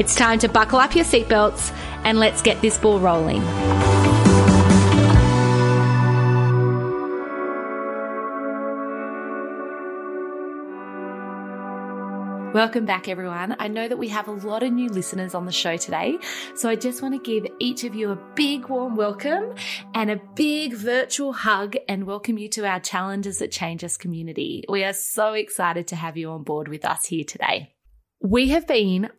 It's time to buckle up your seatbelts and let's get this ball rolling. Welcome back, everyone. I know that we have a lot of new listeners on the show today, so I just want to give each of you a big warm welcome and a big virtual hug and welcome you to our Challenges That Change Us community. We are so excited to have you on board with us here today. We have been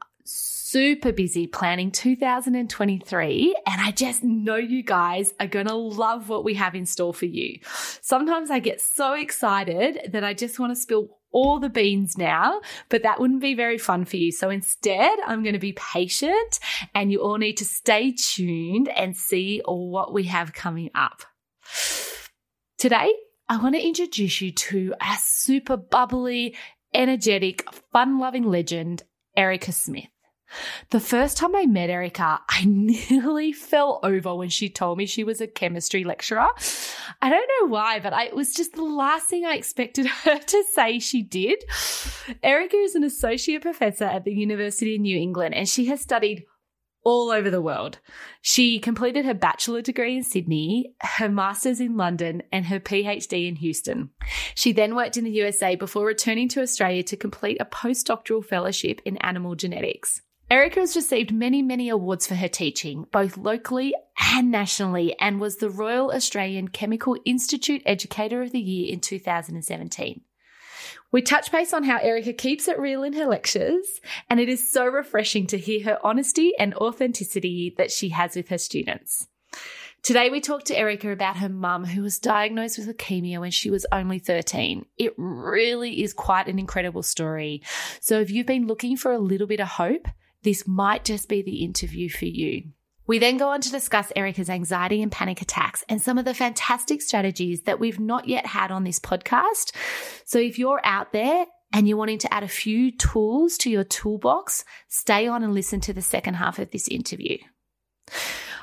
super busy planning 2023 and I just know you guys are going to love what we have in store for you. Sometimes I get so excited that I just want to spill all the beans now, but that wouldn't be very fun for you. So instead, I'm going to be patient and you all need to stay tuned and see what we have coming up. Today, I want to introduce you to a super bubbly, energetic, fun loving legend, Erica Smith. The first time I met Erica, I nearly fell over when she told me she was a chemistry lecturer. I don't know why, but I, it was just the last thing I expected her to say she did. Erica is an associate professor at the University of New England and she has studied all over the world. She completed her bachelor degree in Sydney, her master's in London, and her PhD in Houston. She then worked in the USA before returning to Australia to complete a postdoctoral fellowship in animal genetics. Erica has received many, many awards for her teaching, both locally and nationally, and was the Royal Australian Chemical Institute Educator of the Year in 2017. We touch base on how Erica keeps it real in her lectures, and it is so refreshing to hear her honesty and authenticity that she has with her students. Today, we talk to Erica about her mum who was diagnosed with leukemia when she was only 13. It really is quite an incredible story. So, if you've been looking for a little bit of hope, this might just be the interview for you. We then go on to discuss Erica's anxiety and panic attacks and some of the fantastic strategies that we've not yet had on this podcast. So if you're out there and you're wanting to add a few tools to your toolbox, stay on and listen to the second half of this interview.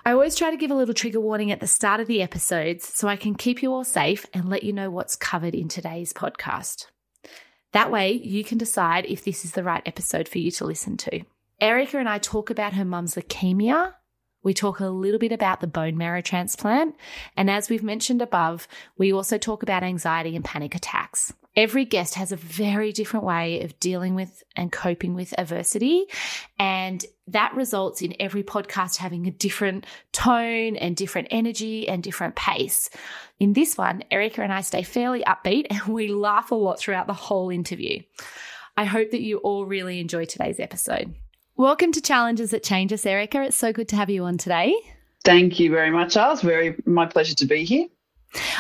I always try to give a little trigger warning at the start of the episodes so I can keep you all safe and let you know what's covered in today's podcast. That way, you can decide if this is the right episode for you to listen to. Erica and I talk about her mum's leukemia. We talk a little bit about the bone marrow transplant. And as we've mentioned above, we also talk about anxiety and panic attacks. Every guest has a very different way of dealing with and coping with adversity. And that results in every podcast having a different tone and different energy and different pace. In this one, Erica and I stay fairly upbeat and we laugh a lot throughout the whole interview. I hope that you all really enjoy today's episode. Welcome to Challenges That Change Us, Erica. It's so good to have you on today. Thank you very much, Charles. Very my pleasure to be here.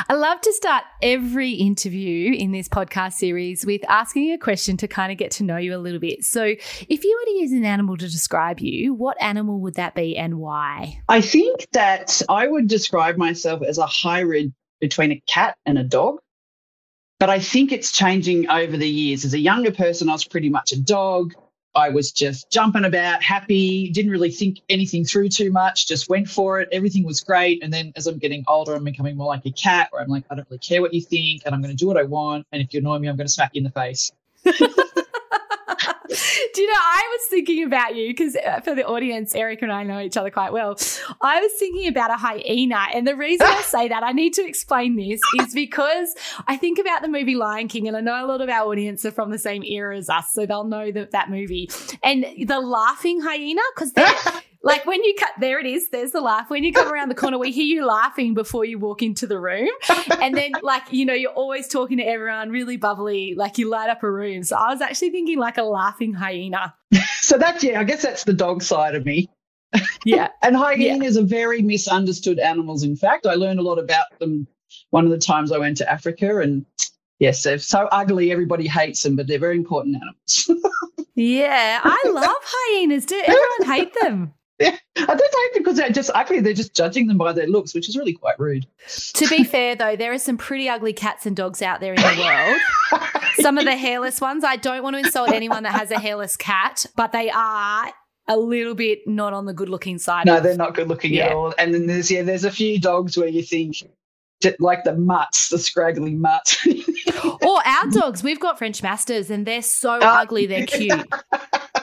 I love to start every interview in this podcast series with asking a question to kind of get to know you a little bit. So, if you were to use an animal to describe you, what animal would that be and why? I think that I would describe myself as a hybrid between a cat and a dog. But I think it's changing over the years. As a younger person, I was pretty much a dog. I was just jumping about, happy, didn't really think anything through too much, just went for it. Everything was great. And then as I'm getting older, I'm becoming more like a cat where I'm like, I don't really care what you think and I'm going to do what I want. And if you annoy me, I'm going to smack you in the face. Do you know, I was thinking about you because uh, for the audience, Erica and I know each other quite well. I was thinking about a hyena. And the reason I say that, I need to explain this, is because I think about the movie Lion King, and I know a lot of our audience are from the same era as us, so they'll know that, that movie. And the laughing hyena, because they're. Like when you cut, there it is. There's the laugh. When you come around the corner, we hear you laughing before you walk into the room, and then like you know you're always talking to everyone, really bubbly, like you light up a room. So I was actually thinking like a laughing hyena. so that's yeah, I guess that's the dog side of me. Yeah, and hyenas yeah. are very misunderstood animals. In fact, I learned a lot about them. One of the times I went to Africa, and yes, they're so ugly, everybody hates them, but they're very important animals. yeah, I love hyenas. Do everyone hate them? Yeah, I don't think because they're just actually they're just judging them by their looks, which is really quite rude. To be fair, though, there are some pretty ugly cats and dogs out there in the world. some of the hairless ones. I don't want to insult anyone that has a hairless cat, but they are a little bit not on the good looking side. No, they're not good looking Yeah. at all. And then there's yeah, there's a few dogs where you think like the mutts, the scraggly mutts. or our dogs. We've got French Mastiffs and they're so Ah. ugly, they're cute.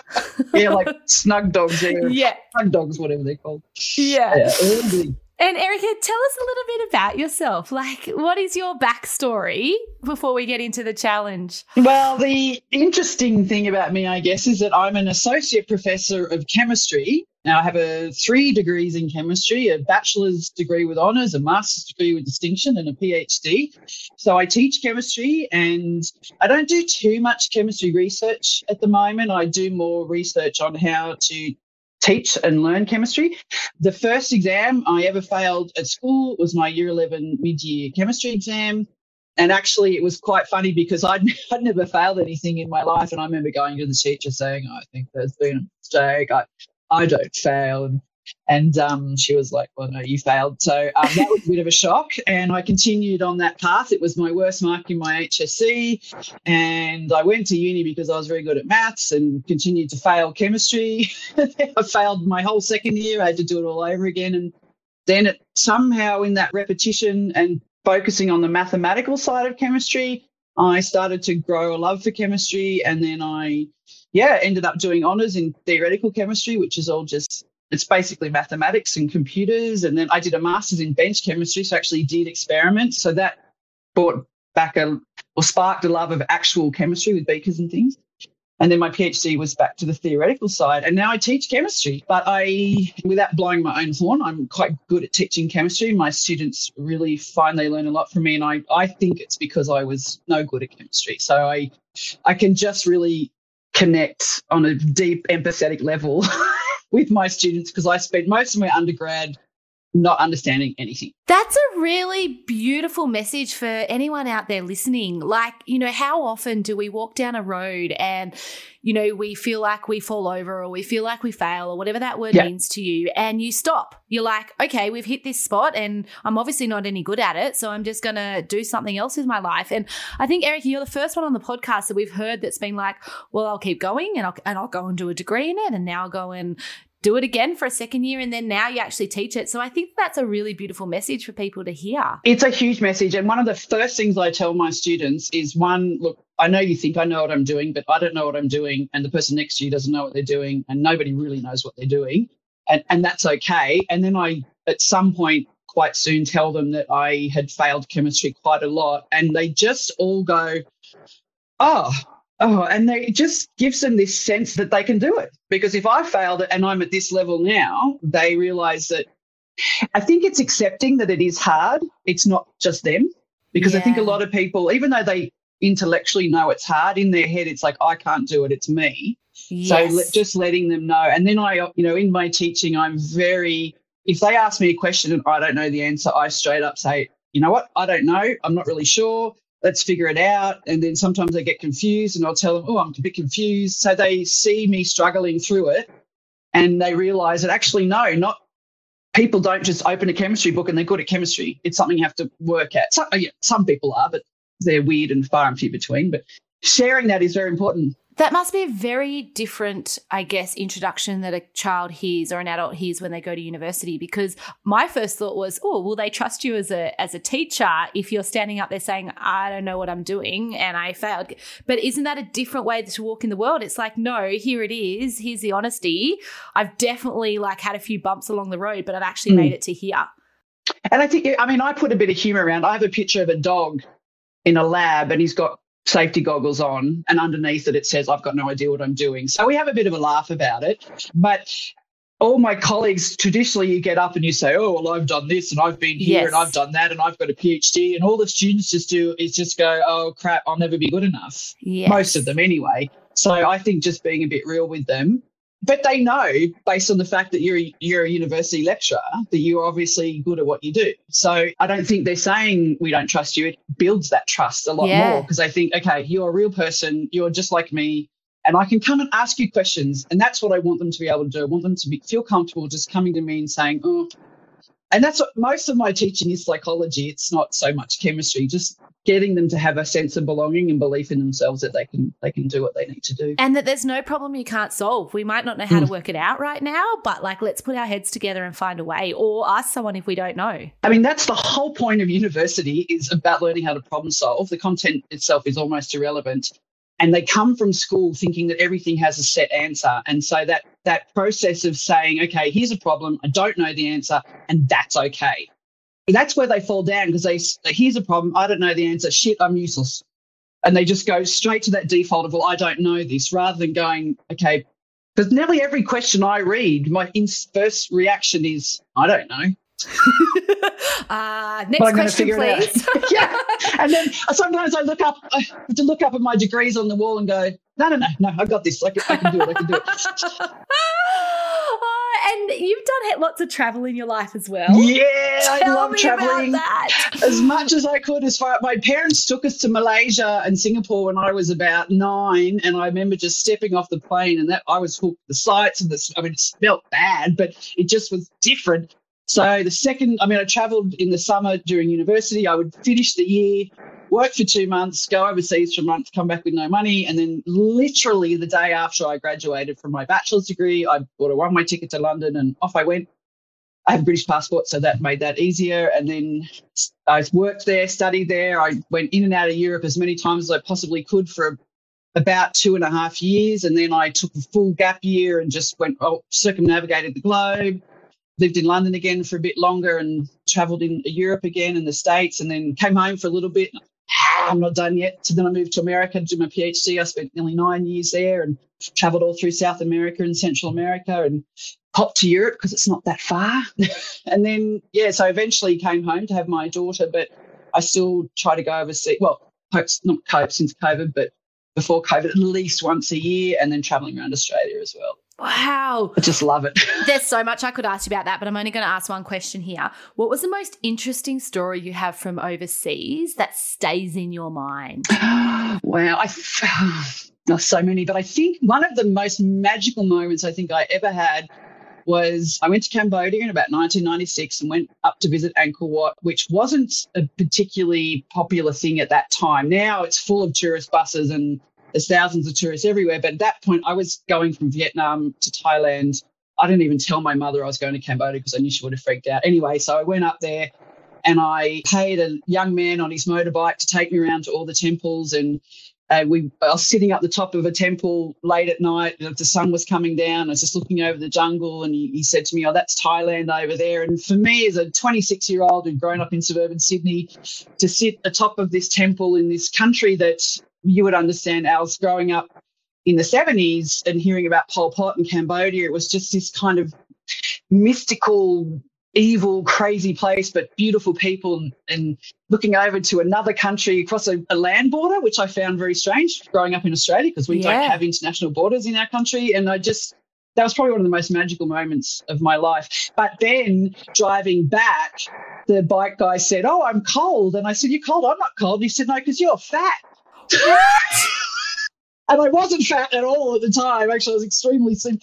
yeah, like snug dogs, yeah, Yeah. snug dogs, whatever they're called. Yeah. Yeah. And Erica, tell us a little bit about yourself. Like, what is your backstory before we get into the challenge? Well, the interesting thing about me, I guess, is that I'm an associate professor of chemistry. Now, I have a three degrees in chemistry, a bachelor's degree with honours, a master's degree with distinction, and a PhD. So I teach chemistry, and I don't do too much chemistry research at the moment. I do more research on how to teach and learn chemistry. The first exam I ever failed at school was my year 11 mid year chemistry exam. And actually, it was quite funny because I'd, I'd never failed anything in my life. And I remember going to the teacher saying, oh, I think there's been a mistake. I, I don't fail. And, and um, she was like, Well, no, you failed. So um, that was a bit of a shock. And I continued on that path. It was my worst mark in my HSC. And I went to uni because I was very good at maths and continued to fail chemistry. I failed my whole second year. I had to do it all over again. And then it somehow in that repetition and focusing on the mathematical side of chemistry, I started to grow a love for chemistry. And then I, yeah, ended up doing honors in theoretical chemistry, which is all just, it's basically mathematics and computers. And then I did a master's in bench chemistry, so I actually did experiments. So that brought back a, or sparked a love of actual chemistry with beakers and things. And then my PhD was back to the theoretical side. And now I teach chemistry. But I, without blowing my own horn, I'm quite good at teaching chemistry. My students really find they learn a lot from me. And I, I think it's because I was no good at chemistry. So I, I can just really connect on a deep empathetic level with my students because I spent most of my undergrad not understanding anything. That's a really beautiful message for anyone out there listening. Like, you know, how often do we walk down a road and, you know, we feel like we fall over or we feel like we fail or whatever that word Yeah. means to you and you stop. You're like, okay, we've hit this spot and I'm obviously not any good at it. So I'm just going to do something else with my life. And I think, Erica, you're the first one on the podcast that we've heard that's been like, well, I'll keep going and I'll, and I'll go and do a degree in it and now I'll go and do it again for a second year and then now you actually teach it. So I think that's a really beautiful message for people to hear. It's a huge message. And one of the first things I tell my students is one, look, I know you think I know what I'm doing, but I don't know what I'm doing. And the person next to you doesn't know what they're doing. And nobody really knows what they're doing. And, and that's okay. And then I, at some point, quite soon tell them that I had failed chemistry quite a lot. And they just all go, oh, oh, and they, it just gives them this sense that they can do it. Because if I failed it and I'm at this level now, they realize that I think it's accepting that it is hard. It's not just them. Because I think a lot of people, even though they intellectually know it's hard, in their head, it's like, I can't do it, it's me. So le- just letting them know. And then I, you know, in my teaching, I'm very, if they ask me a question and I don't know the answer, I straight up say, you know what, I don't know, I'm not really sure. Let's figure it out. And then sometimes they get confused and I'll tell them, oh, I'm a bit confused. So they see me struggling through it and they realize that actually, no, not people don't just open a chemistry book and they're good at chemistry. It's something you have to work at. Some, yeah, some people are, but they're weird and far and few between. But sharing that is very important. That must be a very different, I guess, introduction that a child hears or an adult hears when they go to university. Because my first thought was, oh, will they trust you as a as a teacher if you're standing up there saying, I don't know what I'm doing and I failed? But isn't that a different way to walk in the world? It's like, no, here it is. Here's the honesty. I've definitely like had a few bumps along the road, but I've actually Mm. made it to here. And I think, I mean, I put a bit of humor around. I have a picture of a dog in a lab and he's got safety goggles on, and underneath it, it says, I've got no idea what I'm doing. So we have a bit of a laugh about it. But all my colleagues, traditionally, you get up and you say, Oh, well, I've done this and I've been here Yes. and I've done that and I've got a PhD. And all the students just do is just go, Oh, crap, I'll never be good enough. Yes. Most of them, anyway. So I think just being a bit real with them. But they know, based on the fact that you're a, you're a university lecturer, that you're obviously good at what you do. So I don't think they're saying we don't trust you. It builds that trust a lot Yeah. more because they think, okay, you're a real person. You're just like me. and I can come and ask you questions. And that's what I want them to be able to do. I want them to be, feel comfortable just coming to me and saying, oh, and that's what most of my teaching is psychology. It's not so much chemistry, just getting them to have a sense of belonging and belief in themselves that they can they can do what they need to do. And that there's no problem you can't solve. We might not know how mm. to work it out right now, but like let's put our heads together and find a way or ask someone if we don't know. I mean, that's the whole point of university is about learning how to problem solve. The content itself is almost irrelevant and they come from school thinking that everything has a set answer. And so that that process of saying okay here's a problem i don't know the answer and that's okay. That's where they fall down because they here's a problem i don't know the answer shit i'm useless. And they just go straight to that default of well i don't know this rather than going okay because nearly every question i read my first reaction is i don't know uh, next question, please. yeah, and then sometimes I look up, I have to look up at my degrees on the wall and go, no, no, no, no, I got this. I can, I can do it. I can do it. and you've done lots of travel in your life as well. Yeah, Tell I love traveling as much as I could. As far my parents took us to Malaysia and Singapore when I was about nine, and I remember just stepping off the plane and that I was hooked. The sights and the I mean, it felt bad, but it just was different. So the second, I mean, I travelled in the summer during university. I would finish the year, work for two months, go overseas for a month, come back with no money, and then literally the day after I graduated from my bachelor's degree, I bought a one-way ticket to London and off I went. I have a British passport, so that made that easier. And then I worked there, studied there. I went in and out of Europe as many times as I possibly could for about two and a half years. And then I took a full gap year and just went, oh, circumnavigated the globe lived in London again for a bit longer and traveled in Europe again and the States and then came home for a little bit. Ah, I'm not done yet. So then I moved to America to do my PhD. I spent nearly nine years there and traveled all through South America and Central America and popped to Europe because it's not that far. and then, yeah, so eventually came home to have my daughter, but I still try to go overseas. Well, not cope since COVID, but before COVID, at least once a year and then traveling around Australia as well. Wow. I just love it. There's so much I could ask you about that, but I'm only going to ask one question here. What was the most interesting story you have from overseas that stays in your mind? wow. I, not so many, but I think one of the most magical moments I think I ever had was I went to Cambodia in about 1996 and went up to visit Angkor Wat, which wasn't a particularly popular thing at that time. Now it's full of tourist buses and there's thousands of tourists everywhere. But at that point, I was going from Vietnam to Thailand. I didn't even tell my mother I was going to Cambodia because I knew she would have freaked out. Anyway, so I went up there and I paid a young man on his motorbike to take me around to all the temples and uh, we I was sitting up the top of a temple late at night. The sun was coming down. I was just looking over the jungle, and he, he said to me, "Oh, that's Thailand over there." And for me, as a 26 year old who'd grown up in suburban Sydney, to sit atop of this temple in this country that you would understand Alice growing up in the 70s and hearing about Pol Pot in Cambodia, it was just this kind of mystical, evil, crazy place, but beautiful people and, and looking over to another country across a, a, land border, which I found very strange growing up in Australia because we yeah. don't have international borders in our country. And I just, that was probably one of the most magical moments of my life. But then driving back, the bike guy said, Oh, I'm cold. And I said, You're cold? I'm not cold. And he said, No, because you're fat. And I wasn't fat at all at the time. Actually, I was extremely thin.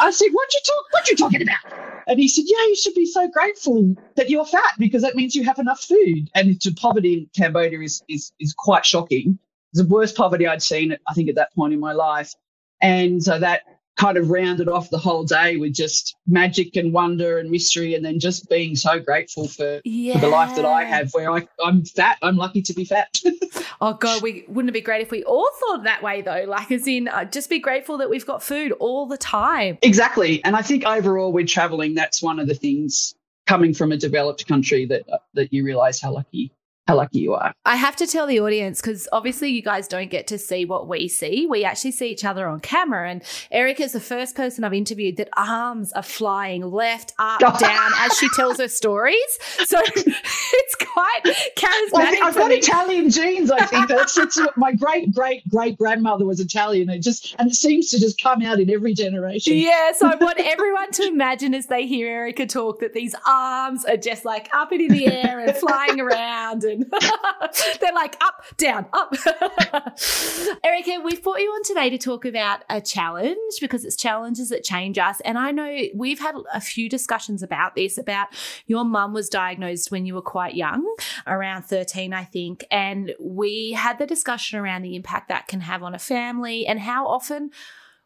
I said, "What you talk? What are you talking about?" And he said, "Yeah, you should be so grateful that you're fat because that means you have enough food." And the poverty in Cambodia is is is quite shocking. It's the worst poverty I'd seen, I think, at that point in my life. And so that kind of rounded off the whole day with just magic and wonder and mystery and then just being so grateful for, yeah. for the life that I have where I, I'm fat. I'm lucky to be fat. oh God, we wouldn't it be great if we all thought that way though? Like as in uh, just be grateful that we've got food all the time. Exactly. And I think overall we're traveling, that's one of the things coming from a developed country that uh, that you realize how lucky how lucky you are. I have to tell the audience because obviously you guys don't get to see what we see. We actually see each other on camera. And Erica is the first person I've interviewed that arms are flying left, up, down as she tells her stories. So it's quite charismatic. Well, I've got me. Italian genes, I think. That's, that's my great, great, great grandmother was Italian. It just and it seems to just come out in every generation. Yeah, so I want everyone to imagine as they hear Erica talk that these arms are just like up and in the air and flying around. And They're like up, down, up. Erica, we've brought you on today to talk about a challenge because it's challenges that change us. And I know we've had a few discussions about this, about your mum was diagnosed when you were quite young, around 13, I think. And we had the discussion around the impact that can have on a family and how often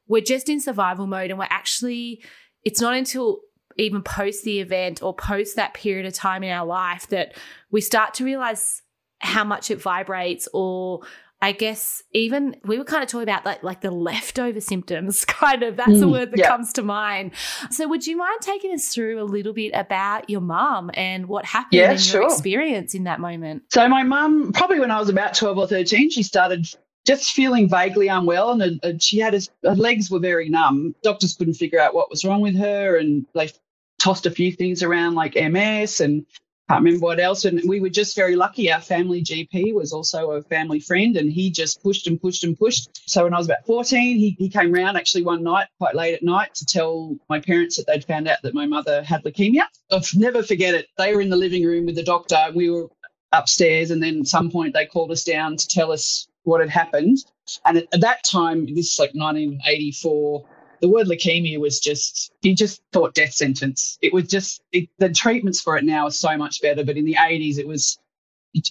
we're just in survival mode and we're actually, it's not until even post the event or post that period of time in our life that we start to realize how much it vibrates or I guess even we were kind of talking about like like the leftover symptoms, kind of. That's mm, the word that yeah. comes to mind. So, would you mind taking us through a little bit about your mum and what happened yeah, in sure. your experience in that moment? So, my mum, probably when I was about twelve or thirteen, she started just feeling vaguely unwell, and, and she had her legs were very numb. Doctors couldn't figure out what was wrong with her, and they tossed a few things around like MS and can't remember what else. And we were just very lucky. Our family GP was also a family friend and he just pushed and pushed and pushed. So when I was about 14, he, he came round actually one night, quite late at night, to tell my parents that they'd found out that my mother had leukemia. I'll never forget it. They were in the living room with the doctor. We were upstairs and then at some point they called us down to tell us what had happened. And at, at that time, this is like 1984, the word leukemia was just you just thought death sentence. It was just it, the treatments for it now are so much better, but in the 80s it was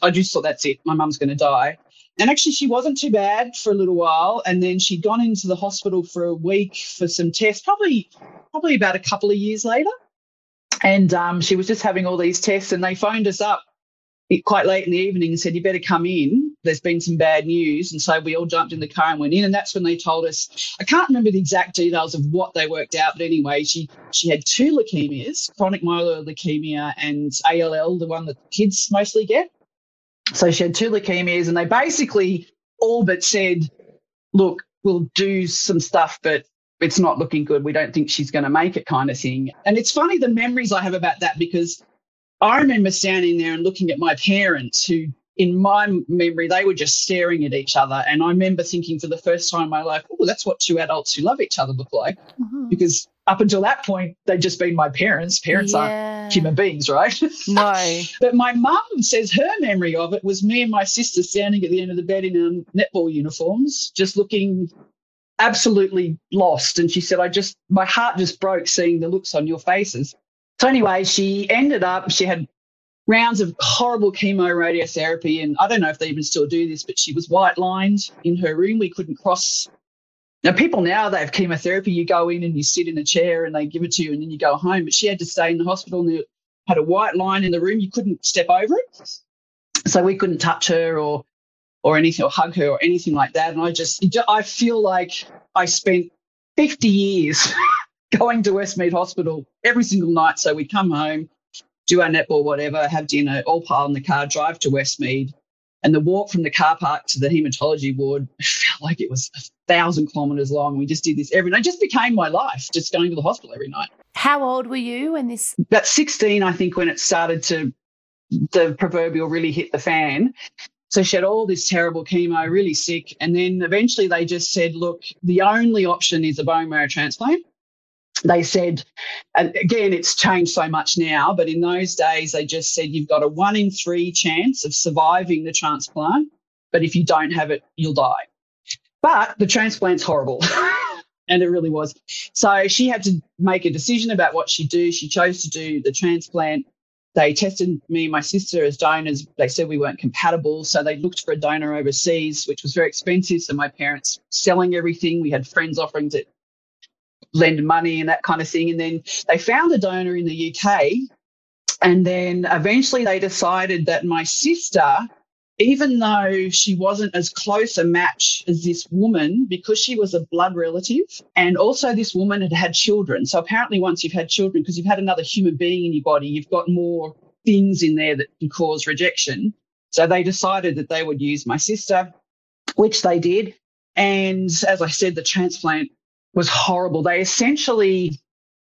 I just thought that's it. My mum's going to die. And actually, she wasn't too bad for a little while. And then she'd gone into the hospital for a week for some tests, probably probably about a couple of years later. And um, she was just having all these tests, and they phoned us up quite late in the evening and said, You better come in. There's been some bad news. And so we all jumped in the car and went in. And that's when they told us, I can't remember the exact details of what they worked out, but anyway, she she had two leukemias, chronic myeloid leukemia and ALL, the one that kids mostly get. So she had two leukemias, and they basically all but said, Look, we'll do some stuff, but it's not looking good. We don't think she's going to make it, kind of thing. And it's funny the memories I have about that because I remember standing there and looking at my parents who in my memory, they were just staring at each other. And I remember thinking for the first time in my life, oh, that's what two adults who love each other look like. Mm-hmm. Because up until that point, they'd just been my parents. Parents yeah. aren't human beings, right? No. but my mum says her memory of it was me and my sister standing at the end of the bed in our netball uniforms, just looking absolutely lost. And she said, I just, my heart just broke seeing the looks on your faces. So anyway, she ended up, she had rounds of horrible chemo radiotherapy. And I don't know if they even still do this, but she was white lined in her room. We couldn't cross. Now, people now, they have chemotherapy. You go in and you sit in a chair and they give it to you and then you go home. But she had to stay in the hospital and had a white line in the room. You couldn't step over it. So we couldn't touch her or or anything or hug her or anything like that. And I just, I feel like I spent 50 years going to Westmead Hospital every single night. So we'd come home, do our netball, whatever, have dinner, all pile in the car, drive to Westmead. And the walk from the car park to the hematology ward felt like it was a thousand kilometres long. We just did this every night. It just became my life, just going to the hospital every night. How old were you when this? About 16, I think, when it started to, the proverbial really hit the fan. So she had all this terrible chemo, really sick. And then eventually they just said, look, the only option is a bone marrow transplant they said, and again, it's changed so much now, but in those days, they just said you've got a one in three chance of surviving the transplant, but if you don't have it, you'll die. But the transplant's horrible. and it really was. So she had to make a decision about what she'd do. She chose to do the transplant. They tested me and my sister as donors. They said we weren't compatible. So they looked for a donor overseas, which was very expensive. So my parents selling everything. We had friends offering to lend money and that kind of thing. And then they found a donor in the UK. And then eventually they decided that my sister, even though she wasn't as close a match as this woman, because she was a blood relative, and also this woman had had children. So apparently, once you've had children, because you've had another human being in your body, you've got more things in there that can cause rejection. So they decided that they would use my sister, which they did. And as I said, the transplant was horrible. They essentially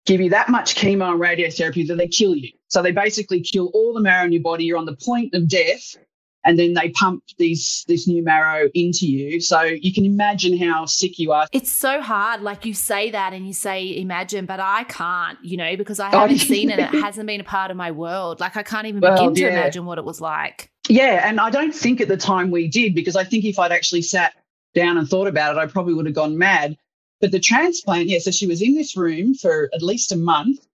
give you that much chemo and radiotherapy that they kill you. So they basically kill all the marrow in your body. You're on the point of death, and then they pump these this new marrow into you. So you can imagine how sick you are. It's so hard. Like you say that and you say imagine, but I can't, you know, because I oh, haven't seen it. It hasn't been a part of my world. Like I can't even well, begin to imagine what it was like. Yeah, and I don't think at the time we did because I think if I'd actually sat down and thought about it, I probably would have gone mad. But the transplant, yeah, so she was in this room for at least a month.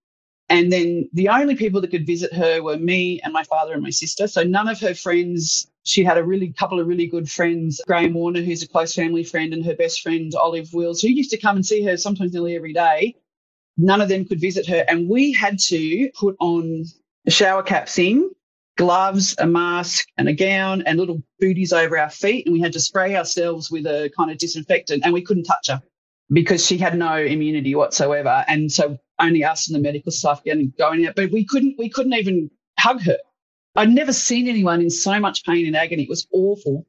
And then the only people that could visit her were me and my father and my sister. So none of her friends, she had a really couple of really good friends, Graham Warner, who's a close family friend, and her best friend, Olive Wills, who used to come and see her sometimes nearly every day. None of them could visit her. And we had to put on shower caps in gloves, a mask, and a gown, and little booties over our feet. And we had to spray ourselves with a kind of disinfectant, and we couldn't touch her because she had no immunity whatsoever. And so only us and the medical staff getting going out, but we couldn't we couldn't even hug her. I'd never seen anyone in so much pain and agony. It was awful.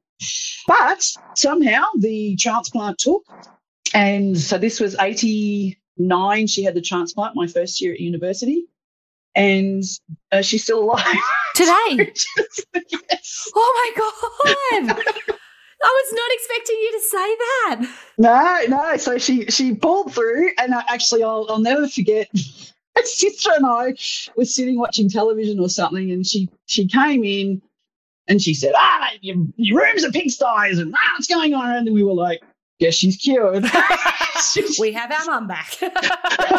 But somehow the transplant took. And so this was 89. She had the transplant my first year at university. And uh, she's still alive. Today? yes. Oh my God. I was not expecting you to say that. No, no. So she she pulled through, and I, actually, I'll I'll never forget. My sister and I were sitting watching television or something, and she she came in, and she said, "Ah, your, your room's a pigsties, and ah, what's going on?" And we were like, "Yes, she's cured. she's, We have our mum back.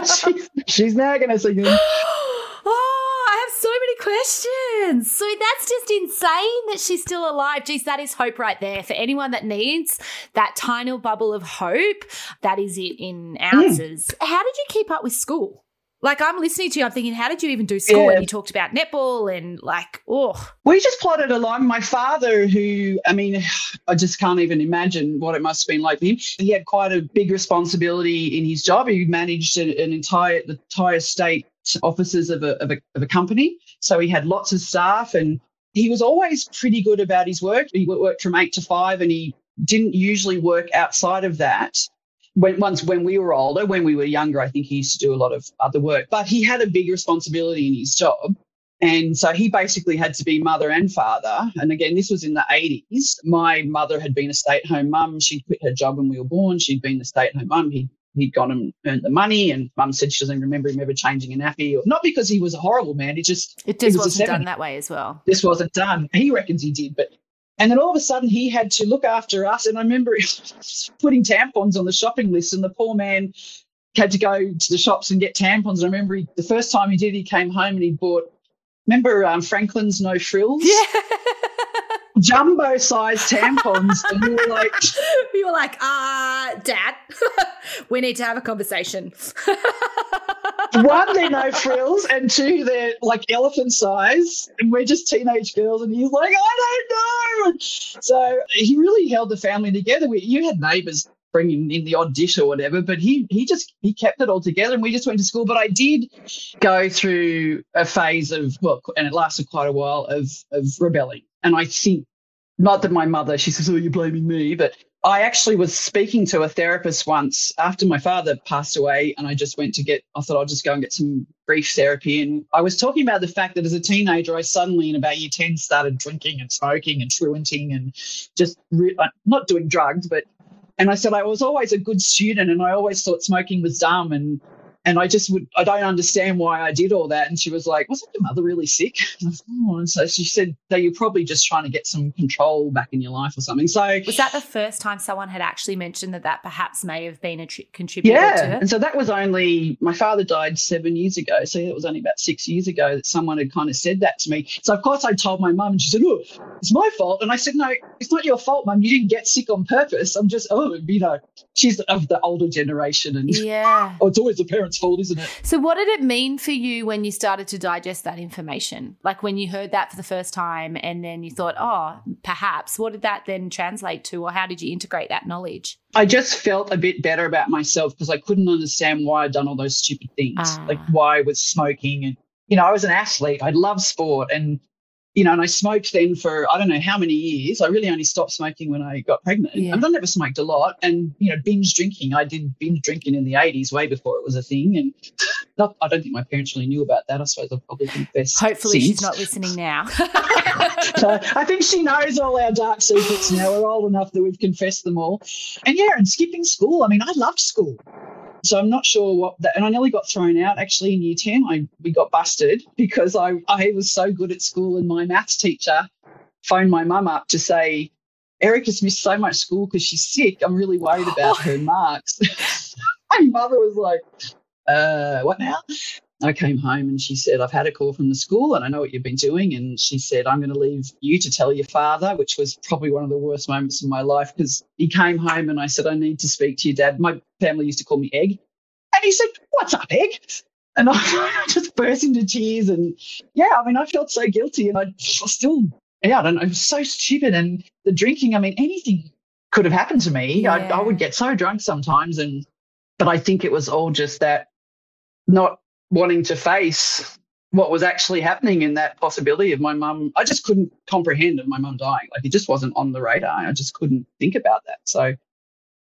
she's, she's now going to see him." Oh, I have so many questions. So that's just insane that she's still alive. Geez, that is hope right there. For anyone that needs that tiny bubble of hope, that is it in ounces. Mm. How did you keep up with school? Like I'm listening to you, I'm thinking, how did you even do school? Yeah. And you talked about netball and like, oh, We just plodded along. My father, who, I mean, I just can't even imagine what it must have been like for him. He had quite a big responsibility in his job. He managed an, an entire, the entire state offices of a, of, a, of a company. So he had lots of staff and he was always pretty good about his work. He worked from eight to five and he didn't usually work outside of that. When, once when we were older, when we were younger, I think he used to do a lot of other work, but he had a big responsibility in his job. And so he basically had to be mother and father. And again, this was in the 80s. My mother had been a stay at home mum. She'd quit her job when we were born. She'd been a stay at home mum. He, he'd gone and earned the money. And mum said she doesn't remember him ever changing a nappy. Or, not because he was a horrible man. It just, it just was wasn't done that way as well. this wasn't done. He reckons he did, but and then all of a sudden he had to look after us. And I remember putting tampons on the shopping list, and the poor man had to go to the shops and get tampons. And I remember he, the first time he did, he came home and he bought. Remember um, Franklin's no frills, Yeah. Jumbo sized tampons, and we were like, we were like, uh, Dad, we need to have a conversation. one, they're no frills, and two, they're like elephant size, and we're just teenage girls. And he's like, I don't know. So he really held the family together. We, you had neighbours bringing in the odd dish or whatever, but he he just he kept it all together, and we just went to school. But I did go through a phase of well, and it lasted quite a while of of rebelling, and I think not that my mother she says, "Oh, you're blaming me," but I actually was speaking to a therapist once after my father passed away, and I just went to get, I thought I'll just go and get some brief therapy. And I was talking about the fact that as a teenager, I suddenly, in about year 10, started drinking and smoking and truanting and just re- uh, not doing drugs, but, and I said, I was always a good student and I always thought smoking was dumb. And, and I just would, I don't understand why I did all that. And she was like, Wasn't your mother really sick? And, I was, oh. and so she said, that you're probably just trying to get some control back in your life or something. So, Was that the first time someone had actually mentioned that that perhaps may have been a tri- contributor to Yeah. And so that was only, my father died seven years ago. So it was only about six years ago that someone had kind of said that to me. So, of course, I told my mum, and she said, Oh, it's my fault. And I said, No, it's not your fault, mum. You didn't get sick on purpose. I'm just, oh, you know, she's of the older generation. And, Yeah. oh, it's always the parents' fault, isn't it? So, what did it mean for you when you started to digest that information? Like when you heard that for the first time and then you thought, oh, perhaps, what did that then translate to, or how did you integrate that knowledge? I just felt a bit better about myself because I couldn't understand why I'd done all those stupid things, Ah. like why I was smoking. And, you know, I was an athlete. I loved sport. And, you know, and I smoked then for I don't know how many years. I really only stopped smoking when I got pregnant. Yeah. And I never smoked a lot. And, you know, binge drinking. I did binge drinking in the 80s, way before it was a thing. And not, I don't think my parents really knew about that. I suppose I've probably confessed. Hopefully, she's not listening now. So I think she knows all our dark secrets now. We're old enough that we've confessed them all. And yeah, and skipping school. I mean, I loved school. So I'm not sure what that, and I nearly got thrown out actually in year 10. I, we got busted because I, I was so good at school and my maths teacher phoned my mum up to say, Erica's missed so much school because she's sick. I'm really worried about her marks. my mother was like, uh, what now? I came home and she said, I've had a call from the school and I know what you've been doing. And she said, I'm going to leave you to tell your father, which was probably one of the worst moments of my life because he came home and I said, I need to speak to your dad. My family used to call me Egg. And he said, What's up, Egg? And I just burst into tears. And yeah, I mean, I felt so guilty and I still, yeah, I don't know, it was so stupid. And the drinking, I mean, anything could have happened to me. Yeah. I, I would get so drunk sometimes. And, but I think it was all just that not wanting to face what was actually happening in that possibility of my mum. I just couldn't comprehend of my mum dying. Like it just wasn't on the radar. I just couldn't think about that. So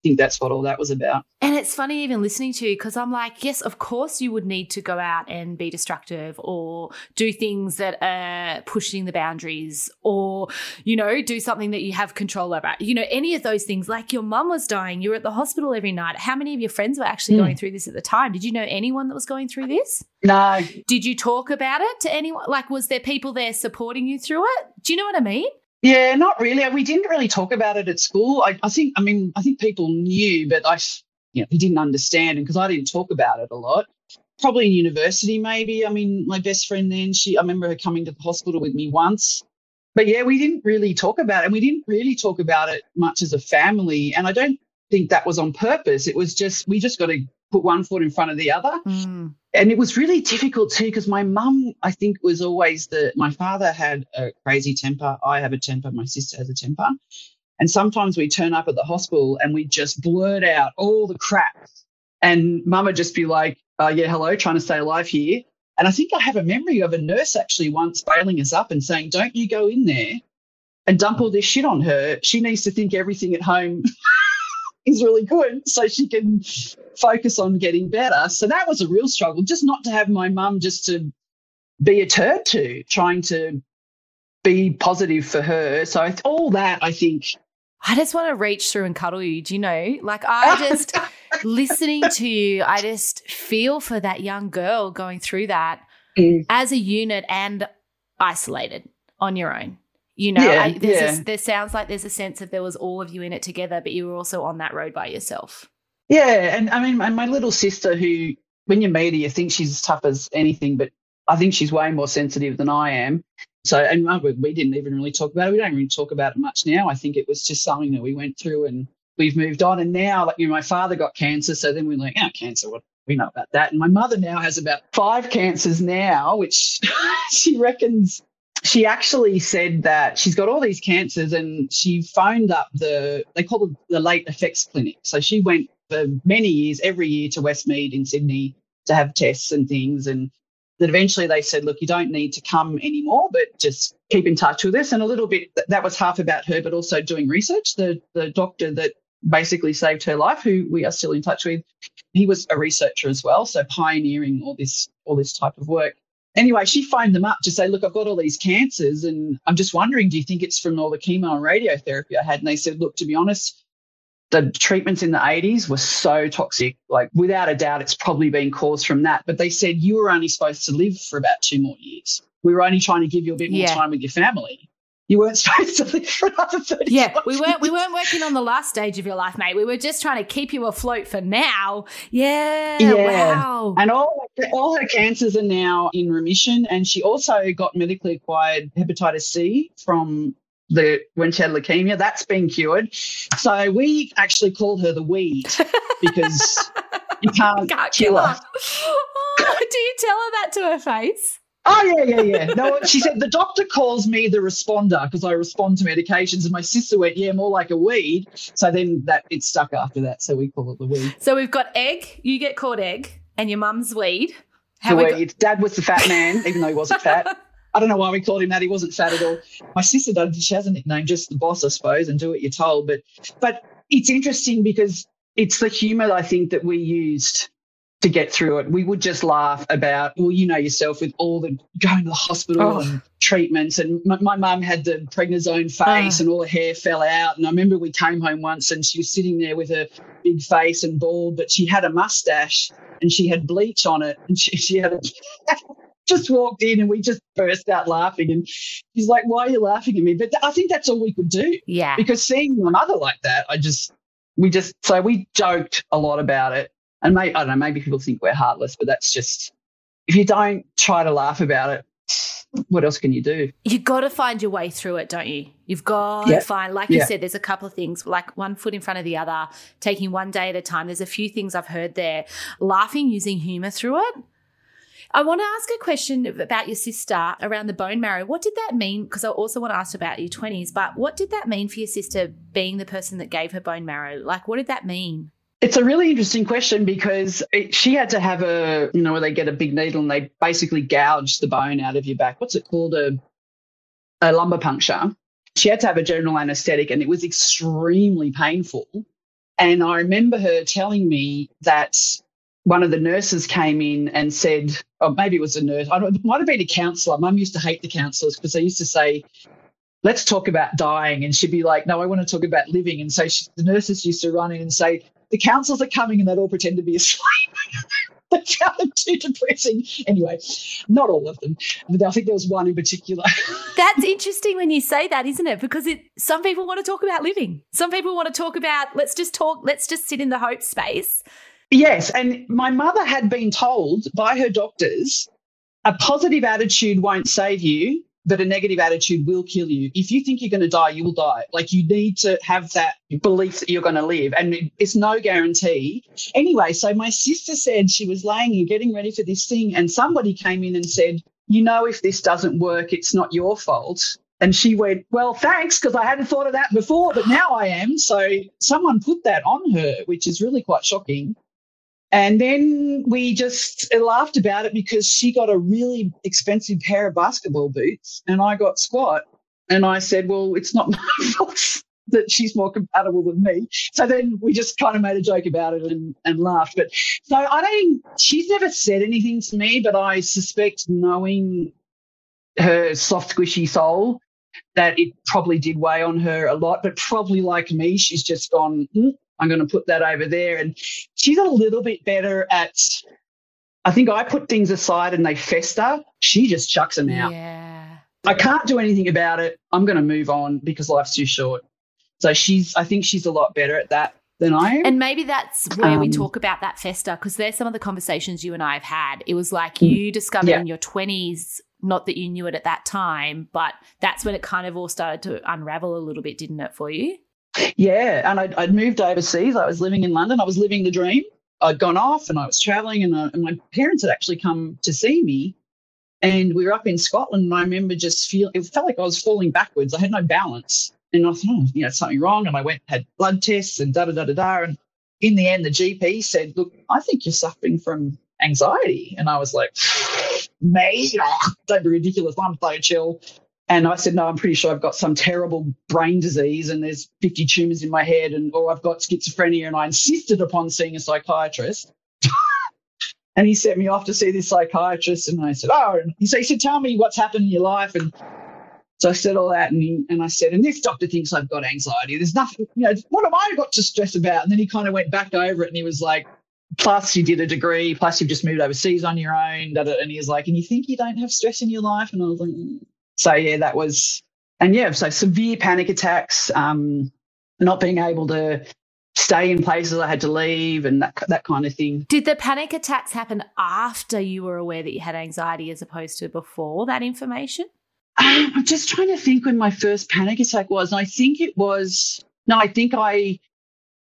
think that's what all that was about. And it's funny even listening to you because I'm like, yes, of course you would need to go out and be destructive or do things that are pushing the boundaries or, you know, do something that you have control over. You know, any of those things. Like your mum was dying, you were at the hospital every night. How many of your friends were actually mm. going through this at the time? Did you know anyone that was going through this? No. Did you talk about it to anyone? Like, was there people there supporting you through it? Do you know what I mean? Yeah, not really. We didn't really talk about it at school. I, I think, I mean, I think people knew, but I, you know, didn't understand, and because I didn't talk about it a lot. Probably in university, maybe. I mean, my best friend then, she, I remember her coming to the hospital with me once. But yeah, we didn't really talk about it, and we didn't really talk about it much as a family. And I don't think that was on purpose. It was just we just got to put one foot in front of the other. Mm. And it was really difficult too because my mum, I think, was always the. My father had a crazy temper. I have a temper. My sister has a temper. And sometimes we turn up at the hospital and we just blurt out all the crap. And mum would just be like, uh, yeah, hello, trying to stay alive here. And I think I have a memory of a nurse actually once bailing us up and saying, don't you go in there and dump all this shit on her. She needs to think everything at home is really good so she can focus on getting better. So that was a real struggle, just not to have my mum just to be a turd to, trying to be positive for her. So all that, I think. I just want to reach through and cuddle you. Do you know? Like, I just, listening to you, I just feel for that young girl going through that mm. as a unit and isolated on your own. You know, yeah, I, yeah. A, there sounds like there's a sense of there was all of you in it together, but you were also on that road by yourself. Yeah, and I mean, and my little sister, who when you meet her, you think she's as tough as anything, but I think she's way more sensitive than I am. So, and uh, we didn't even really talk about it. We don't really talk about it much now. I think it was just something that we went through and we've moved on. And now, like, you know, my father got cancer. So then we're like, oh, cancer, what? We know about that. And my mother now has about five cancers now, which she reckons she actually said that she's got all these cancers and she phoned up the they call it the late effects clinic. So she went for many years every year to westmead in sydney to have tests and things. And that eventually they said look you don't need to come anymore but just keep in touch with us. And a little bit that was half about her but also doing research. The the doctor that basically saved her life who we are still in touch with he was a researcher as well. So pioneering all this all this type of work anyway, she phoned them up to say, look, I've got all these cancers and I'm just wondering, do you think it's from all the chemo and radiotherapy I had? And they said, look, to be honest, the treatments in the 80s were so toxic. Like, without a doubt, it's probably been caused from that. But they said you were only supposed to live for about two more years. We were only trying to give you a bit more yeah. time with your family you weren't supposed to live for another 30 yeah we weren't we weren't working on the last stage of your life mate. We were just trying to keep you afloat for now. Yeah, yeah. wow. And all all her cancers are now in remission. And she also got medically acquired hepatitis c from the when she had leukemia. That's been cured. So we actually call her the weed because you can't, can't kill her, her. Oh, do you tell her that to her face Oh yeah, yeah, yeah. No, she said the doctor calls me the responder because I respond to medications, and my sister went, yeah, more like a weed. So then that it stuck after that, so we call it the weed. So we've got egg. You get called egg, and your mum's weed. How the weed. Got- Dad was the fat man, even though he wasn't fat. I don't know why we called him that. He wasn't fat at all. My sister does. She has a nickname, just the boss, I suppose, and do what you're told. But but it's interesting because it's the humour I think that we used to get through it. We would just laugh about, well, you know yourself with all the going to the hospital oh. and treatments. And my mum had the prednisone face oh. and all her hair fell out. And I remember we came home once and she was sitting there with a big face and bald, but she had a mustache and she had bleach on it and she, she had a just walked in and we just burst out laughing. And he's like, Why are you laughing at me? But th- I think that's all we could do. Yeah. Because seeing my mother like that, I just, we just, so we joked a lot about it. And maybe, I don't know, maybe people think we're heartless, but that's just, if you don't try to laugh about it, what else can you do? You got to find your way through it, don't you? You've got Yeah. to find, like Yeah. you said, there's a couple of things, like one foot in front of the other, taking one day at a time. There's a few things I've heard there. Laughing, using humor through it. I want to ask a question about your sister around the bone marrow. What did that mean? Because I also want to ask about your 20s, but what did that mean for your sister being the person that gave her bone marrow? Like, what did that mean? It's a really interesting question because it, she had to have a, you know, where they get a big needle and they basically gouge the bone out of your back. What's it called? A, a lumbar puncture. She had to have a general anesthetic and it was extremely painful. And I remember her telling me that one of the nurses came in and said, or maybe it was a nurse, I it might have been a counsellor. Mum used to hate the counsellors because they used to say, let's talk about dying. And she'd be like, no, I want to talk about living. And so she, the nurses used to run in and say, the councils are coming and they'd all pretend to be asleep. they found it too depressing. Anyway, not all of them. But I think there was one in particular. That's interesting when you say that, isn't it? Because it, some people want to talk about living. Some people want to talk about let's just talk, let's just sit in the hope space. yes. And my mother had been told by her doctors a positive attitude won't save you, but a negative attitude will kill you. If you think you're going to die, you will die. Like you need to have that belief that you're going to live, and it's no guarantee. Anyway, so my sister said she was laying and getting ready for this thing, and somebody came in and said, You know, if this doesn't work, it's not your fault. And she went, Well, thanks, because I hadn't thought of that before, but now I am. So someone put that on her, which is really quite shocking. And then we just laughed about it because she got a really expensive pair of basketball boots and I got squat. And I said, Well, it's not my fault that she's more compatible with me. So then we just kind of made a joke about it and, and laughed. But so I don't, she's never said anything to me, but I suspect knowing her soft, squishy soul, that it probably did weigh on her a lot. But probably like me, she's just gone, "Mm, I'm going to put that over there. And she's a little bit better at, I think I put things aside and they fester. She just chucks them out. Yeah. I can't do anything about it. I'm going to move on because life's too short. So she's, I think she's a lot better at that than I am. And maybe that's where we Um, talk about that fester because there's some of the conversations you and I have had. It was like you discovered. Yeah. in your 20s, not that you knew it at that time, but that's when it kind of all started to unravel a little bit, didn't it, for you? Yeah, and I'd, I'd moved overseas. I was living in London. I was living the dream. I'd gone off and I was traveling, and, I, and my parents had actually come to see me. And we were up in Scotland, and I remember just feeling it felt like I was falling backwards. I had no balance, and I thought, oh, you know, something wrong. And I went had blood tests and da da da da da. And in the end, the GP said, "Look, I think you're suffering from anxiety." And I was like, "Me? Don't be ridiculous. I'm so chill." And I said, no, I'm pretty sure I've got some terrible brain disease and there's 50 tumors in my head and or I've got schizophrenia. And I insisted upon seeing a psychiatrist. and he sent me off to see this psychiatrist. And I said, oh, and he said, he said, tell me what's happened in your life. And so I said all that. And, he, and I said, and this doctor thinks I've got anxiety. There's nothing, you know, what have I got to stress about? And then he kind of went back over it and he was like, plus you did a degree, plus you've just moved overseas on your own. And he was like, and you think you don't have stress in your life? And I was like, "Mm." So yeah, that was, and yeah, so severe panic attacks, um, not being able to stay in places I had to leave and that, that kind of thing. Did the panic attacks happen after you were aware that you had anxiety as opposed to before that information? Um, I'm just trying to think when my first panic attack was. And I think it was, no, I think I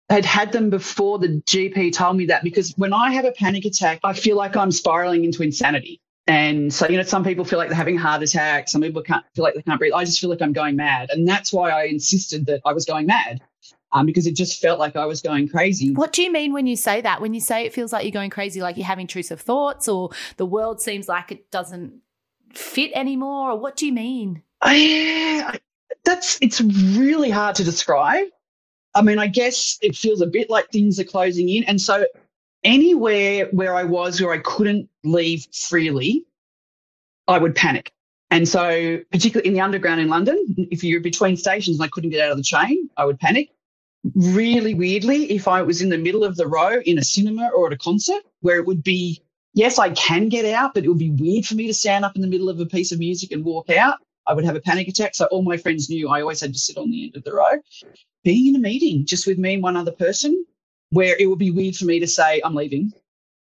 had had them before the GP told me that because when I have a panic attack, I feel like I'm spiraling into insanity. And so, you know, some people feel like they're having a heart attack. Some people can't feel like they can't breathe. I just feel like I'm going mad. And that's why I insisted that I was going mad um, because it just felt like I was going crazy. What do you mean when you say that? When you say it feels like you're going crazy, like you're having intrusive thoughts or the world seems like it doesn't fit anymore? Or what do you mean? I, that's it's really hard to describe. I mean, I guess it feels a bit like things are closing in, and so anywhere where I was where I couldn't leave freely, I would panic. And so, particularly in the underground in London, if you're between stations and I couldn't get out of the train, I would panic. Really weirdly, if I was in the middle of the row in a cinema or at a concert where it would be yes, I can get out, but it would be weird for me to stand up in the middle of a piece of music and walk out. I would have a panic attack. So all my friends knew I always had to sit on the end of the row. Being in a meeting just with me and one other person, where it would be weird for me to say, I'm leaving.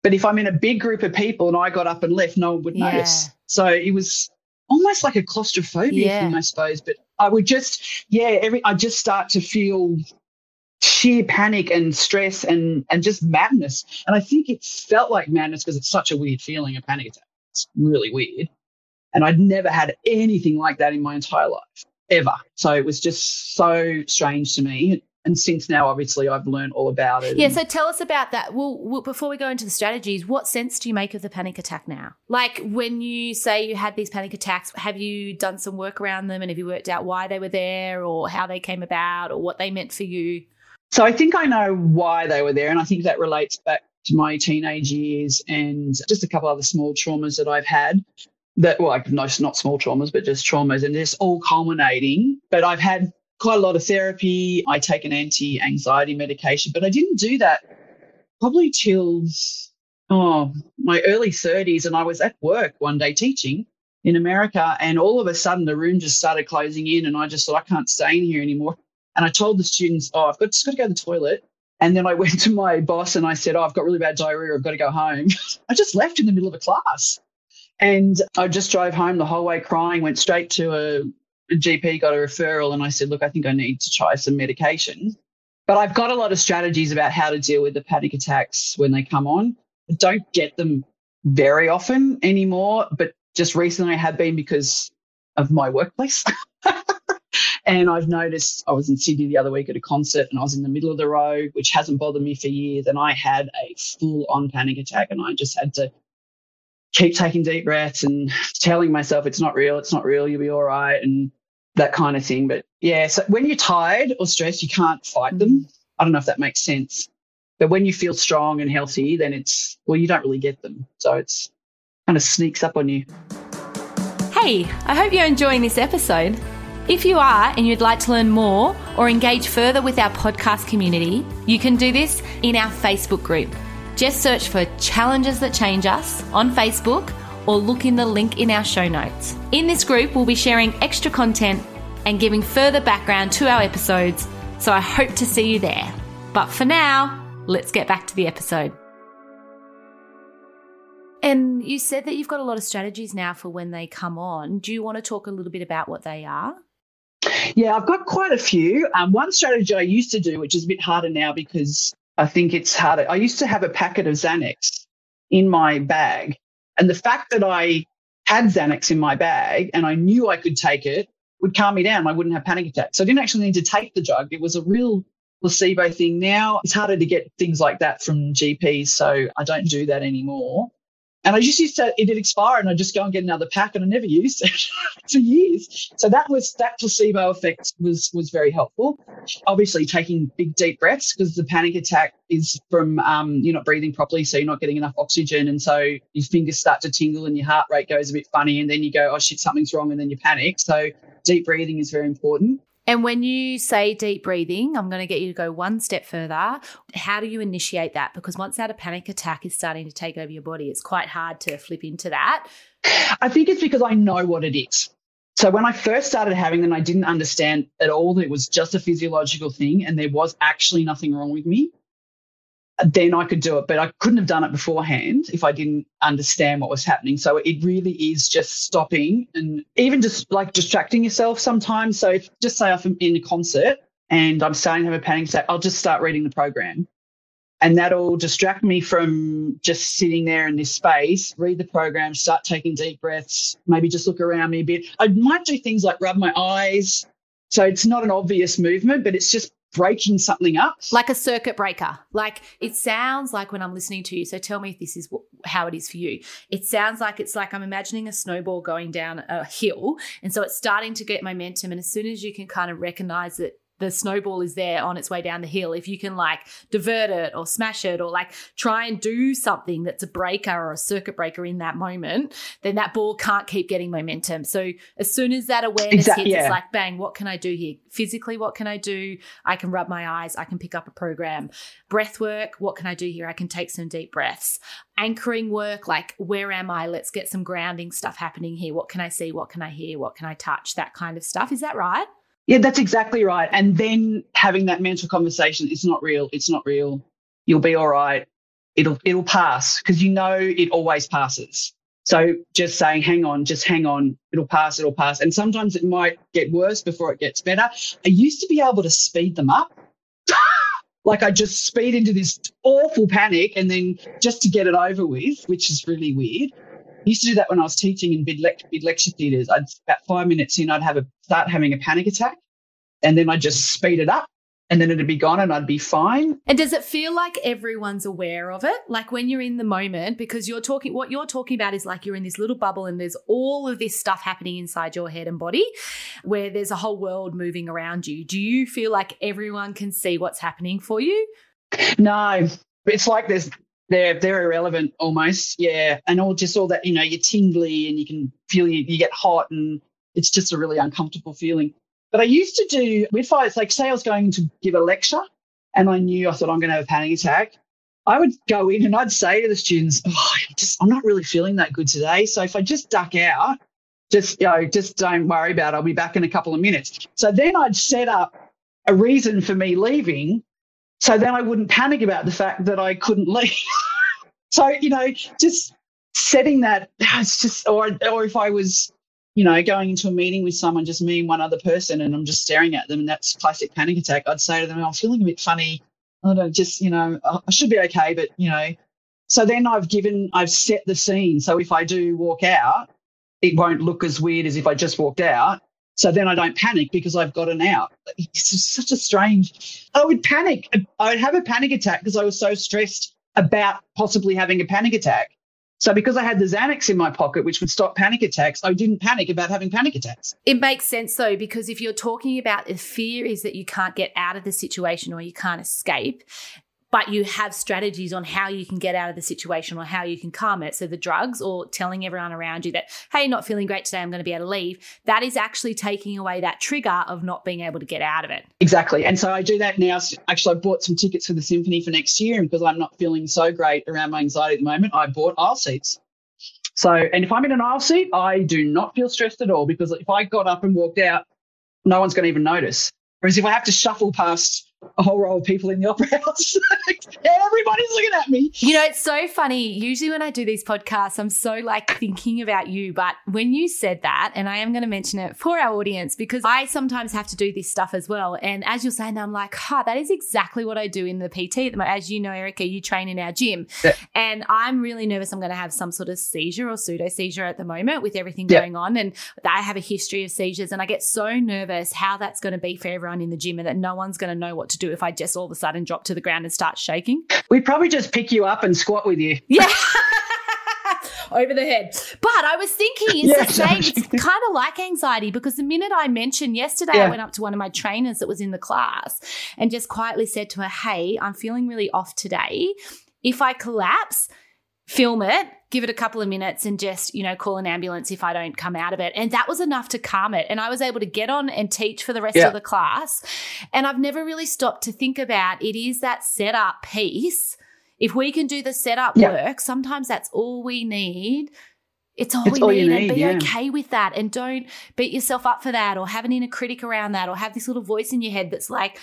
But if I'm in a big group of people and I got up and left, no one would Yeah. notice. So it was almost like a claustrophobia Yeah. thing, I suppose. But I would just, yeah, every I just start to feel sheer panic and stress and and just madness. And I think it felt like madness because it's such a weird feeling, a panic attack. It's really weird. And I'd never had anything like that in my entire life, ever. So it was just so strange to me. And since now, obviously, I've learned all about it. Yeah, so tell us about that. Well, well, before we go into the strategies, what sense do you make of the panic attack now? Like when you say you had these panic attacks, have you done some work around them and have you worked out why they were there or how they came about or what they meant for you? So I think I know why they were there, and I think that relates back to my teenage years and just a couple other small traumas that I've had. That well, like, no, not small traumas, but just traumas, and just all culminating. But I've had quite a lot of therapy. I take an anti-anxiety medication, but I didn't do that probably till oh my early 30s, and I was at work one day teaching in America, and all of a sudden the room just started closing in, and I just thought I can't stay in here anymore. And I told the students, oh, I've got, just got to go to the toilet. And then I went to my boss and I said, oh, I've got really bad diarrhea. I've got to go home. I just left in the middle of a class. And I just drove home the whole way crying, went straight to a, GP, got a referral. And I said, look, I think I need to try some medication. But I've got a lot of strategies about how to deal with the panic attacks when they come on. I don't get them very often anymore, but just recently I have been because of my workplace. And I've noticed I was in Sydney the other week at a concert and I was in the middle of the row, which hasn't bothered me for years. And I had a full on panic attack and I just had to keep taking deep breaths and telling myself it's not real, it's not real, you'll be all right, and that kind of thing. But yeah, so when you're tired or stressed, you can't fight them. I don't know if that makes sense. But when you feel strong and healthy, then it's, well, you don't really get them. So it's kind of sneaks up on you. Hey, I hope you're enjoying this episode. If you are and you'd like to learn more or engage further with our podcast community, you can do this in our Facebook group. Just search for Challenges That Change Us on Facebook or look in the link in our show notes. In this group, we'll be sharing extra content and giving further background to our episodes, so I hope to see you there. But for now, let's get back to the episode. And you said that you've got a lot of strategies now for when they come on. Do you want to talk a little bit about what they are? Yeah, I've got quite a few. Um, one strategy I used to do, which is a bit harder now because I think it's harder. I used to have a packet of Xanax in my bag. And the fact that I had Xanax in my bag and I knew I could take it would calm me down. I wouldn't have panic attacks. So I didn't actually need to take the drug. It was a real placebo thing. Now it's harder to get things like that from GPs. So I don't do that anymore. And I just used to, it did expire and I just go and get another pack and I never used it for years. So that was, that placebo effect was, was very helpful. Obviously taking big deep breaths because the panic attack is from, um, you're not breathing properly. So you're not getting enough oxygen. And so your fingers start to tingle and your heart rate goes a bit funny. And then you go, oh shit, something's wrong. And then you panic. So deep breathing is very important. And when you say deep breathing, I'm going to get you to go one step further. How do you initiate that? Because once that a panic attack is starting to take over your body, it's quite hard to flip into that. I think it's because I know what it is. So when I first started having them, I didn't understand at all that it was just a physiological thing and there was actually nothing wrong with me. Then I could do it, but I couldn't have done it beforehand if I didn't understand what was happening. So it really is just stopping and even just like distracting yourself sometimes. So if just say I'm in a concert and I'm starting to have a panic attack, I'll just start reading the program and that'll distract me from just sitting there in this space, read the program, start taking deep breaths, maybe just look around me a bit. I might do things like rub my eyes. So it's not an obvious movement, but it's just breaking something up. Like a circuit breaker. Like it sounds like when I'm listening to you. So tell me if this is wh- how it is for you. It sounds like it's like I'm imagining a snowball going down a hill. And so it's starting to get momentum. And as soon as you can kind of recognize that the snowball is there on its way down the hill, if you can like divert it or smash it or like try and do something that's a breaker or a circuit breaker in that moment, then that ball can't keep getting momentum. So as soon as that awareness Exact- hits, yeah. it's like, bang, what can I do here? Physically, what can I do? I can rub my eyes, I can pick up a program. Breath work, what can I do here? I can take some deep breaths. Anchoring work, like, where am I? Let's get some grounding stuff happening here. What can I see? What can I hear? What can I touch? That kind of stuff. Is that right? Yeah, that's exactly right. And then having that mental conversation, it's not real. It's not real. You'll be all right. It'll it'll pass because you know it always passes. So just saying, hang on, just hang on, it'll pass, it'll pass. And sometimes it might get worse before it gets better. I used to be able to speed them up. like I just speed into this awful panic and then just to get it over with, which is really weird. I used to do that when I was teaching in big, lec- big lecture theatres. I'd about five minutes in, I'd have a start having a panic attack, and then I'd just speed it up, and then it'd be gone, and I'd be fine. And does it feel like everyone's aware of it? Like when you're in the moment, because you're talking, what you're talking about is like you're in this little bubble and there's all of this stuff happening inside your head and body where there's a whole world moving around you. Do you feel like everyone can see what's happening for you? No, it's like there's they're they're irrelevant almost, yeah, and all just all that you know you're tingly and you can feel you you get hot and it's just a really uncomfortable feeling. But I used to do with fights like say I was going to give a lecture and I knew I thought I'm going to have a panic attack. I would go in and I'd say to the students, oh, I'm just I'm not really feeling that good today. So if I just duck out, just you know, just don't worry about it. I'll be back in a couple of minutes. So then I'd set up a reason for me leaving so then I wouldn't panic about the fact that I couldn't leave. so, you know, just setting that, it's just, or, or if I was, you know, going into a meeting with someone, just me and one other person, and I'm just staring at them, and that's classic panic attack, I'd say to them, oh, I'm feeling a bit funny. I don't know, just, you know, I should be okay, but, you know, so then I've given, I've set the scene. So if I do walk out, it won't look as weird as if I just walked out. So then I don't panic because I've got an out. It's such a strange. I would panic. I would have a panic attack because I was so stressed about possibly having a panic attack. So because I had the Xanax in my pocket, which would stop panic attacks, I didn't panic about having panic attacks. It makes sense though, because if you're talking about the fear is that you can't get out of the situation or you can't escape, but you have strategies on how you can get out of the situation or how you can calm it. So the drugs or telling everyone around you that, hey, not feeling great today, I'm going to be able to leave, that is actually taking away that trigger of not being able to get out of it. Exactly. And so I do that now. Actually, I bought some tickets for the symphony for next year. Because I'm not feeling so great around my anxiety at the moment, I bought aisle seats. So, and if I'm in an aisle seat, I do not feel stressed at all because if I got up and walked out, no one's going to even notice. Whereas if I have to shuffle past a whole row of people in the opera house, everybody's looking at me. You know, it's so funny. Usually, when I do these podcasts, I'm so like thinking about you. But when you said that, and I am going to mention it for our audience because I sometimes have to do this stuff as well. And as you're saying, I'm like, huh, that is exactly what I do in the PT. at the moment. As you know, Erica, you train in our gym. Yeah. And I'm really nervous I'm going to have some sort of seizure or pseudo seizure at the moment with everything Yeah. going on. And I have a history of seizures. And I get so nervous how that's going to be for everyone in the gym and that no one's going to know what to do if I just all of a sudden drop to the ground and start shaking. We'd probably just pick you up and squat with you. Yeah. Over the head. But I was thinking, it's Yeah, the same. It's kind of like anxiety because the minute I mentioned yesterday, I went up to one of my trainers that was in the class and just quietly said to her, Hey, I'm feeling really off today. If I collapse, film it, give it a couple of minutes and just, you know, call an ambulance if I don't come out of it. And that was enough to calm it. And I was able to get on and teach for the rest Yeah. of the class. And I've never really stopped to think about it is that setup piece. If we can do the setup Yeah. work, sometimes that's all we need. It's all It's we all you need, and be yeah. okay with that. And don't beat yourself up for that or have an inner critic around that or have this little voice in your head that's like,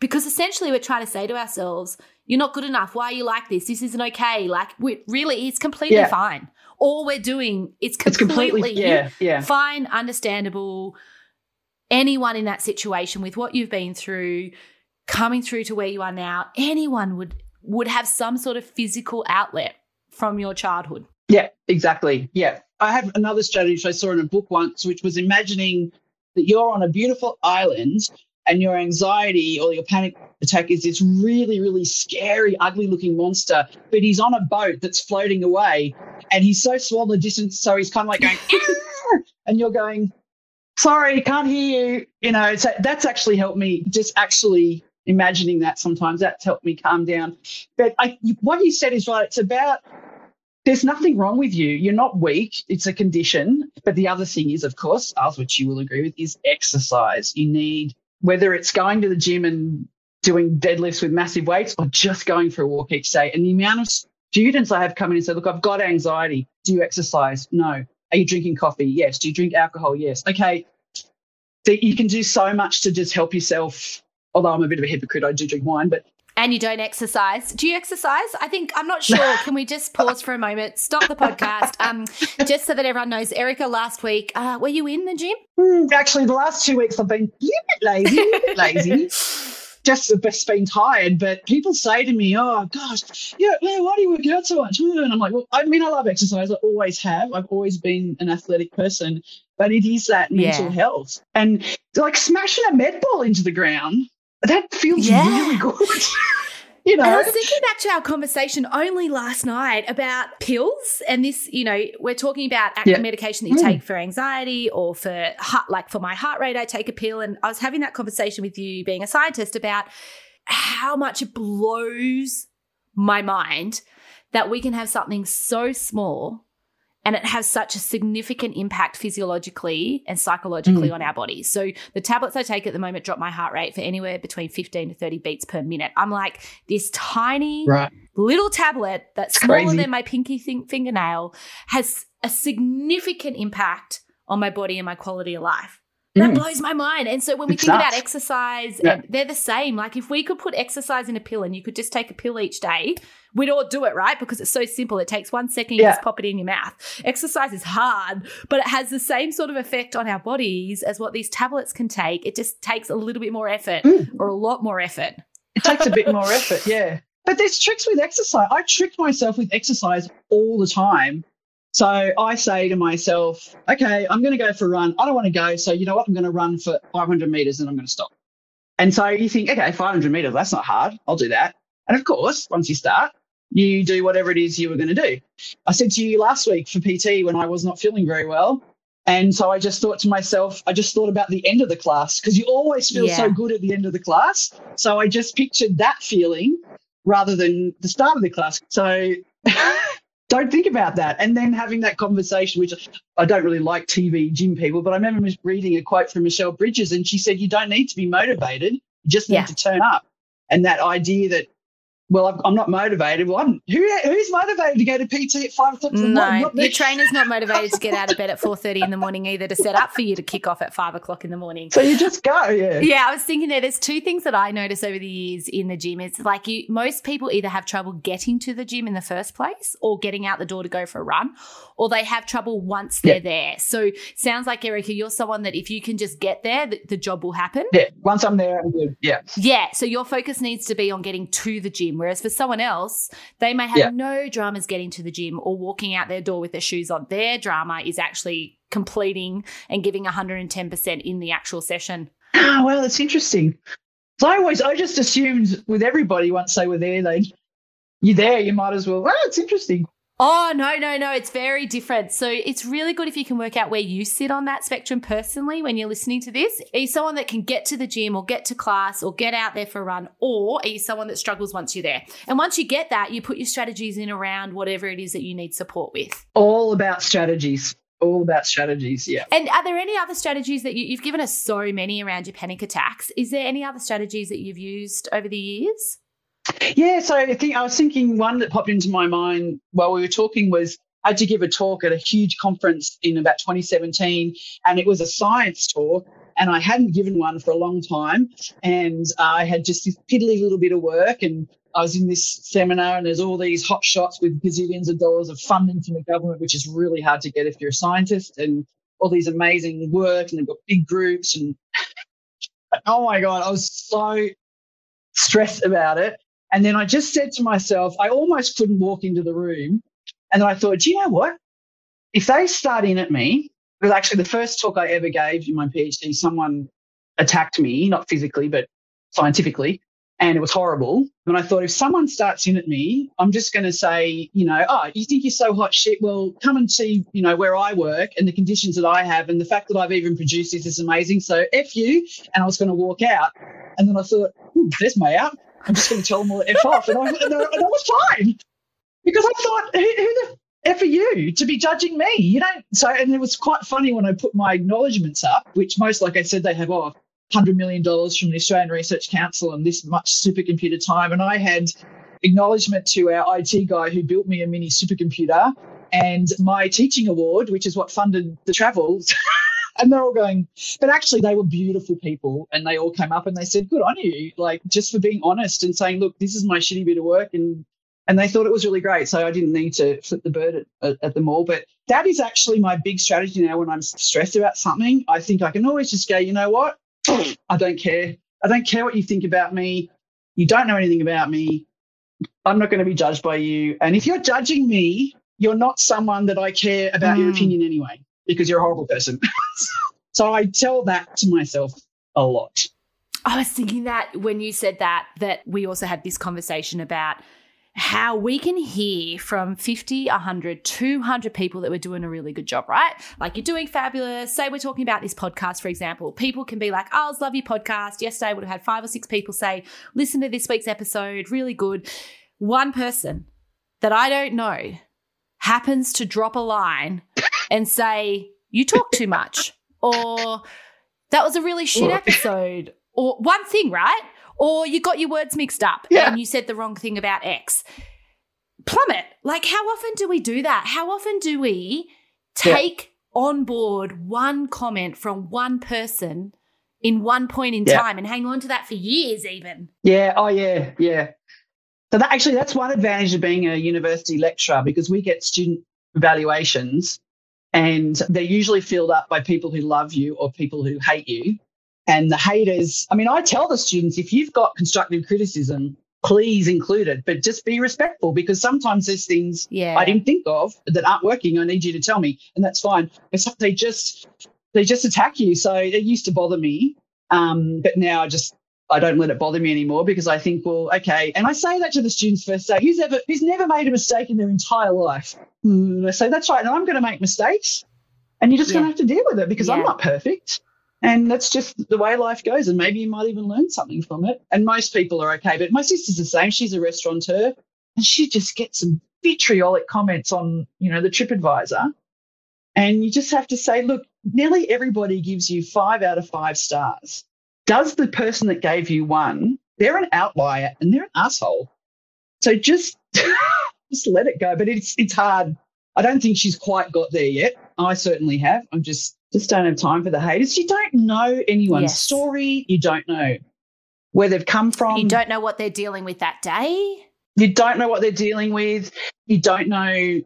because essentially we're trying to say to ourselves, you're not good enough. Why are you like this? This isn't okay. Like, really, it's completely Yeah. fine. All we're doing, it's It's completely, completely, yeah, yeah. fine, understandable. Anyone in that situation with what you've been through, coming through to where you are now, anyone would would have some sort of physical outlet from your childhood. Yeah, exactly. Yeah. I have another strategy which I saw in a book once, which was imagining that you're on a beautiful island and your anxiety or your panic attack is this really, really scary, ugly looking monster, but he's on a boat that's floating away and he's so small in the distance, so he's kind of like going, "Ah!" and you're going, sorry, can't hear you. You know, so that's actually helped me just actually imagining that sometimes that's helped me calm down. But I, what you said is right. It's about there's nothing wrong with you. You're not weak. It's a condition. But the other thing is, of course, as which you will agree with, is exercise. You need, whether it's going to the gym and doing deadlifts with massive weights or just going for a walk each day. And the amount of students I have come in and say, look, I've got anxiety. Do you exercise? No. Are you drinking coffee? Yes. Do you drink alcohol? Yes. Okay. So you can do so much to just help yourself. Although I'm a bit of a hypocrite, I do drink wine, but and you don't exercise. Do you exercise? I think I'm not sure. Can we just pause for a moment? Stop the podcast. Um, just so that everyone knows. Erica, last week, uh, were you in the gym? Mm, actually, the last two weeks I've been a bit lazy, a bit lazy. just been tired, but people say to me, "Oh gosh, yeah, man, why do you work out so much?" And I'm like, "Well, I mean, I love exercise. I always have. I've always been an athletic person, but it is that mental yeah. health and like smashing a med ball into the ground. That feels yeah. really good." You know, and I was thinking back to our conversation only last night about pills, and this, you know, we're talking about yeah. medication that you mm. take for anxiety or for heart, like for my heart rate, I take a pill, and I was having that conversation with you, being a scientist, about how much it blows my mind that we can have something so small and it has such a significant impact physiologically and psychologically mm. on our bodies. So the tablets I take at the moment drop my heart rate for anywhere between 15 to 30 beats per minute. I'm like this tiny right. little tablet that's smaller Crazy. than my pinky fingernail has a significant impact on my body and my quality of life. That mm. blows my mind. And so when we it's think nuts. about exercise, yeah. they're the same. Like if we could put exercise in a pill and you could just take a pill each day, we'd all do it, right? Because it's so simple. It takes one second, you yeah. just pop it in your mouth. Exercise is hard, but it has the same sort of effect on our bodies as what these tablets can take. It just takes a little bit more effort mm. or a lot more effort. It takes a bit more effort, yeah. But there's tricks with exercise. I trick myself with exercise all the time so I say to myself, okay, I'm going to go for a run. I don't want to go. So you know what? I'm going to run for 500 meters and I'm going to stop. And so you think, okay, 500 meters, that's not hard. I'll do that. And of course, once you start, you do whatever it is you were going to do. I said to you last week for PT when I was not feeling very well. And so I just thought to myself, I just thought about the end of the class because you always feel yeah. so good at the end of the class. So I just pictured that feeling rather than the start of the class. So don't think about that. And then having that conversation, which I don't really like TV gym people, but I remember reading a quote from Michelle Bridges, and she said, You don't need to be motivated, you just need yeah. to turn up. And that idea that well, I'm not motivated. Well, I'm, who, who's motivated to go to PT at five o'clock? No, your trainer's not motivated to get out of bed at four thirty in the morning either to set up for you to kick off at five o'clock in the morning. So you just go, yeah. Yeah, I was thinking there. There's two things that I notice over the years in the gym. It's like you, most people either have trouble getting to the gym in the first place, or getting out the door to go for a run, or they have trouble once they're yeah. there. So sounds like Erica, you're someone that if you can just get there, the, the job will happen. Yeah, once I'm there, I'm good. Yeah. Yeah. So your focus needs to be on getting to the gym, whereas for someone else they may have yeah. no dramas getting to the gym or walking out their door with their shoes on. Their drama is actually completing and giving 110% in the actual session. Oh, well, it's interesting. So I always, I just assumed with everybody once they were there, they you're there, you might as well. Oh, it's interesting. Oh, no, no, no. It's very different. So it's really good if you can work out where you sit on that spectrum personally when you're listening to this. Are you someone that can get to the gym or get to class or get out there for a run? Or are you someone that struggles once you're there? And once you get that, you put your strategies in around whatever it is that you need support with. All about strategies. All about strategies, yeah. And are there any other strategies that you, you've given us so many around your panic attacks? Is there any other strategies that you've used over the years? Yeah, so I think I was thinking one that popped into my mind while we were talking was I had to give a talk at a huge conference in about 2017, and it was a science talk. And I hadn't given one for a long time, and uh, I had just this piddly little bit of work, and I was in this seminar, and there's all these hot shots with gazillions of dollars of funding from the government, which is really hard to get if you're a scientist, and all these amazing work, and they've got big groups, and oh my god, I was so stressed about it. And then I just said to myself, I almost couldn't walk into the room. And then I thought, do you know what? If they start in at me, because actually the first talk I ever gave in my PhD, someone attacked me, not physically, but scientifically. and it was horrible. And I thought, if someone starts in at me, I'm just going to say, you know, oh, you think you're so hot shit? Well, come and see, you know, where I work and the conditions that I have, and the fact that I've even produced this is amazing. So f you, and I was going to walk out, and then I thought, hmm, there's my out. I'm just going to tell them all f off, and I, and I, was fine because I thought, who, who the F are you to be judging me? You don't. So, and it was quite funny when I put my acknowledgements up, which most, like I said, they have, oh, $100 million from the Australian Research Council and this much supercomputer time. And I had acknowledgement to our IT guy who built me a mini supercomputer and my teaching award, which is what funded the travels. and they're all going, but actually they were beautiful people and they all came up and they said, good on you, like just for being honest and saying, look, this is my shitty bit of work and and they thought it was really great. So I didn't need to flip the bird at, at, at, them all. But that is actually my big strategy now when I'm stressed about something. I think I can always just go, you know what? I don't care. I don't care what you think about me. You don't know anything about me. I'm not going to be judged by you. And if you're judging me, you're not someone that I care about mm. your opinion anyway, because you're a horrible person. so I tell that to myself a lot. I was thinking that when you said that, that we also had this conversation about how we can hear from 50, 100, 200 people that we're doing a really good job, right? Like you're doing fabulous. Say we're talking about this podcast, for example. People can be like, oh, I love your podcast. Yesterday I would have had five or six people say, listen to this week's episode, really good. One person that I don't know happens to drop a line and say, you talk too much, or that was a really shit episode, or one thing, right? or you got your words mixed up yeah. and you said the wrong thing about X. Plummet. Like, how often do we do that? How often do we take yeah. on board one comment from one person in one point in yeah. time and hang on to that for years, even? Yeah. Oh, yeah. Yeah. So that actually, that's one advantage of being a university lecturer because we get student evaluations and they're usually filled up by people who love you or people who hate you and the haters. I mean, I tell the students if you've got constructive criticism, please include it, but just be respectful because sometimes there's things yeah. I didn't think of that aren't working. I need you to tell me, and that's fine. But they just they just attack you. So it used to bother me, um, but now I just I don't let it bother me anymore because I think, well, okay. And I say that to the students first day. Who's ever who's never made a mistake in their entire life? Mm, I say that's right, and I'm going to make mistakes, and you're just yeah. going to have to deal with it because yeah. I'm not perfect. And that's just the way life goes. And maybe you might even learn something from it. And most people are okay. But my sister's the same. She's a restaurateur and she just gets some vitriolic comments on, you know, the TripAdvisor. And you just have to say, look, nearly everybody gives you five out of five stars. Does the person that gave you one, they're an outlier and they're an asshole. So just, just let it go. But it's, it's hard. I don't think she's quite got there yet. I certainly have. I'm just just don't have time for the haters. You don't know anyone's yes. story. You don't know where they've come from. You don't know what they're dealing with that day. You don't know what they're dealing with. You don't know,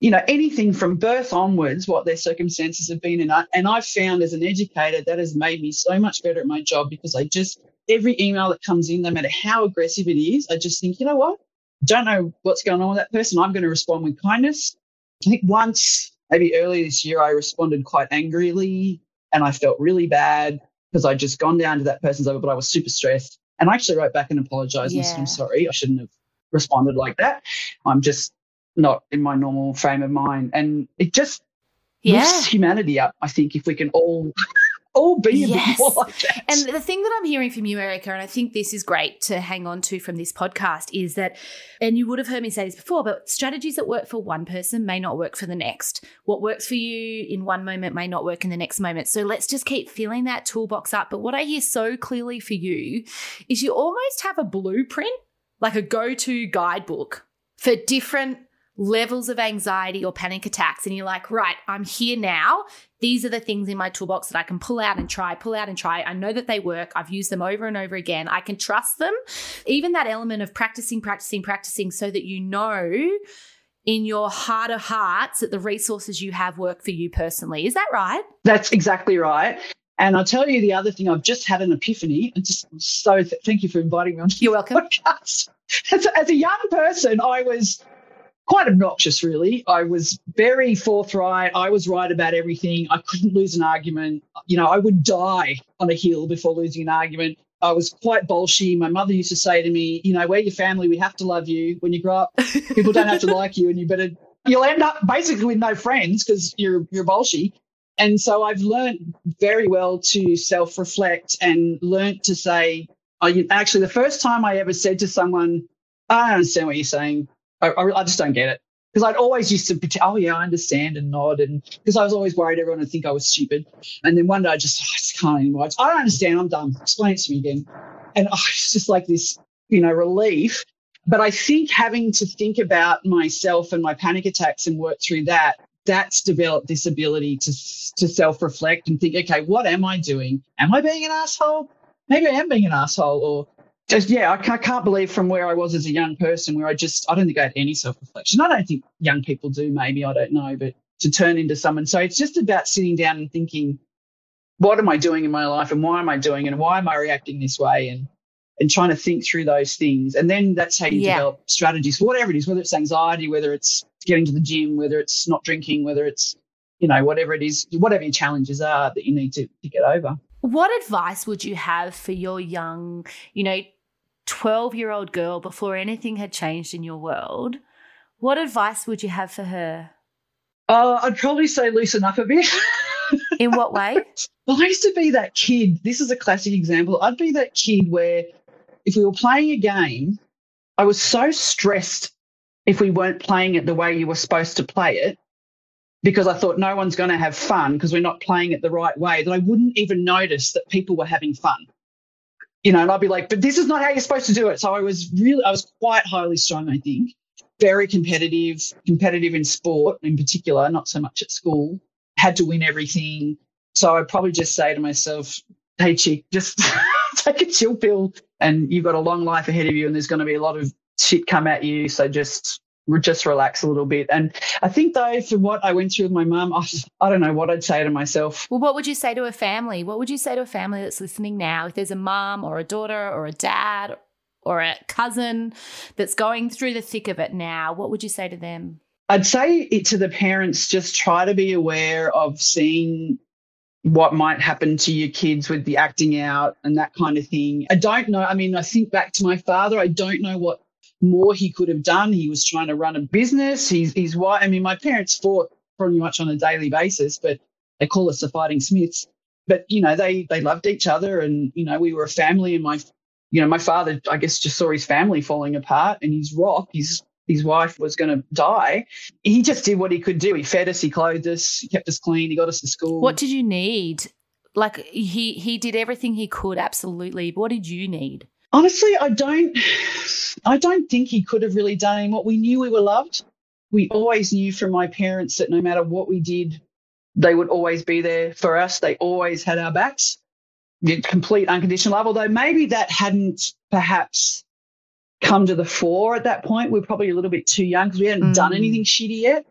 you know, anything from birth onwards, what their circumstances have been. And, I, and I've found as an educator that has made me so much better at my job because I just, every email that comes in, no matter how aggressive it is, I just think, you know what? Don't know what's going on with that person. I'm going to respond with kindness. I think once maybe earlier this year, I responded quite angrily and I felt really bad because I'd just gone down to that person's level, but I was super stressed. And I actually wrote back and apologized yeah. and said, I'm sorry, I shouldn't have responded like that. I'm just not in my normal frame of mind. And it just yeah. lifts humanity up, I think, if we can all all be a yes. bit more like that. And the thing that I'm hearing from you, Erica, and I think this is great to hang on to from this podcast, is that, and you would have heard me say this before, but strategies that work for one person may not work for the next. What works for you in one moment may not work in the next moment. So let's just keep filling that toolbox up. But what I hear so clearly for you is you almost have a blueprint, like a go to guidebook for different levels of anxiety or panic attacks and you're like, right, I'm here now. These are the things in my toolbox that I can pull out and try, pull out and try. I know that they work. I've used them over and over again. I can trust them. Even that element of practicing, practicing, practicing so that you know in your heart of hearts that the resources you have work for you personally. Is that right? That's exactly right. And I'll tell you the other thing, I've just had an epiphany. And just so th- thank you for inviting me on You're welcome. podcast. As, as a young person, I was quite obnoxious, really. I was very forthright. I was right about everything. I couldn't lose an argument. You know, I would die on a hill before losing an argument. I was quite bolshy. My mother used to say to me, you know, we're your family. We have to love you. When you grow up, people don't have to like you, and you better. You'll end up basically with no friends because you're you're bolshy. And so I've learned very well to self reflect and learned to say, you, actually, the first time I ever said to someone, I don't understand what you're saying. I, I, just don't get it. Because I'd always used to oh, yeah, I understand and nod. And because I was always worried everyone would think I was stupid. And then one day I just, I just can't anymore. I don't understand. I'm done. Explain it to me again. And oh, it's just like this, you know, relief. But I think having to think about myself and my panic attacks and work through that that's developed this ability to to self reflect and think, okay, what am I doing? Am I being an asshole? Maybe I am being an asshole, or just yeah, I can't, I can't believe from where I was as a young person, where I just I don't think I had any self reflection. I don't think young people do. Maybe I don't know, but to turn into someone. So it's just about sitting down and thinking, what am I doing in my life, and why am I doing it, and why am I reacting this way, and and trying to think through those things. And then that's how you yeah. develop strategies for whatever it is, whether it's anxiety, whether it's getting to the gym, whether it's not drinking, whether it's, you know, whatever it is, whatever your challenges are that you need to, to get over. What advice would you have for your young, you know, 12 year old girl before anything had changed in your world? What advice would you have for her? Uh, I'd probably say loosen up a bit. in what way? Well, I used to be that kid. This is a classic example. I'd be that kid where if we were playing a game, I was so stressed if we weren't playing it the way you were supposed to play it because I thought no one's going to have fun because we're not playing it the right way that I wouldn't even notice that people were having fun. You know, and I'd be like, but this is not how you're supposed to do it. So I was really, I was quite highly strung, I think, very competitive, competitive in sport in particular, not so much at school, had to win everything. So I'd probably just say to myself, hey, chick, just take a chill pill and you've got a long life ahead of you and there's going to be a lot of shit come at you. So just just relax a little bit. And I think though, for what I went through with my mum, I, I, don't know what I'd say to myself. Well, what would you say to a family? What would you say to a family that's listening now? If there's a mum or a daughter or a dad or a cousin that's going through the thick of it now, what would you say to them? I'd say it to the parents, just try to be aware of seeing what might happen to your kids with the acting out and that kind of thing. I don't know. I mean, I think back to my father, I don't know what more he could have done. He was trying to run a business. He's his wife. I mean, my parents fought pretty much on a daily basis, but they call us the Fighting Smiths. But you know, they they loved each other, and you know, we were a family. And my, you know, my father, I guess, just saw his family falling apart, and his rock, his his wife was going to die. He just did what he could do. He fed us, he clothed us, he kept us clean, he got us to school. What did you need? Like he he did everything he could, absolutely. What did you need? Honestly, I don't I don't think he could have really done any more. We knew we were loved. We always knew from my parents that no matter what we did, they would always be there for us. They always had our backs. Complete unconditional love. Although maybe that hadn't perhaps come to the fore at that point. We are probably a little bit too young because we hadn't mm. done anything shitty yet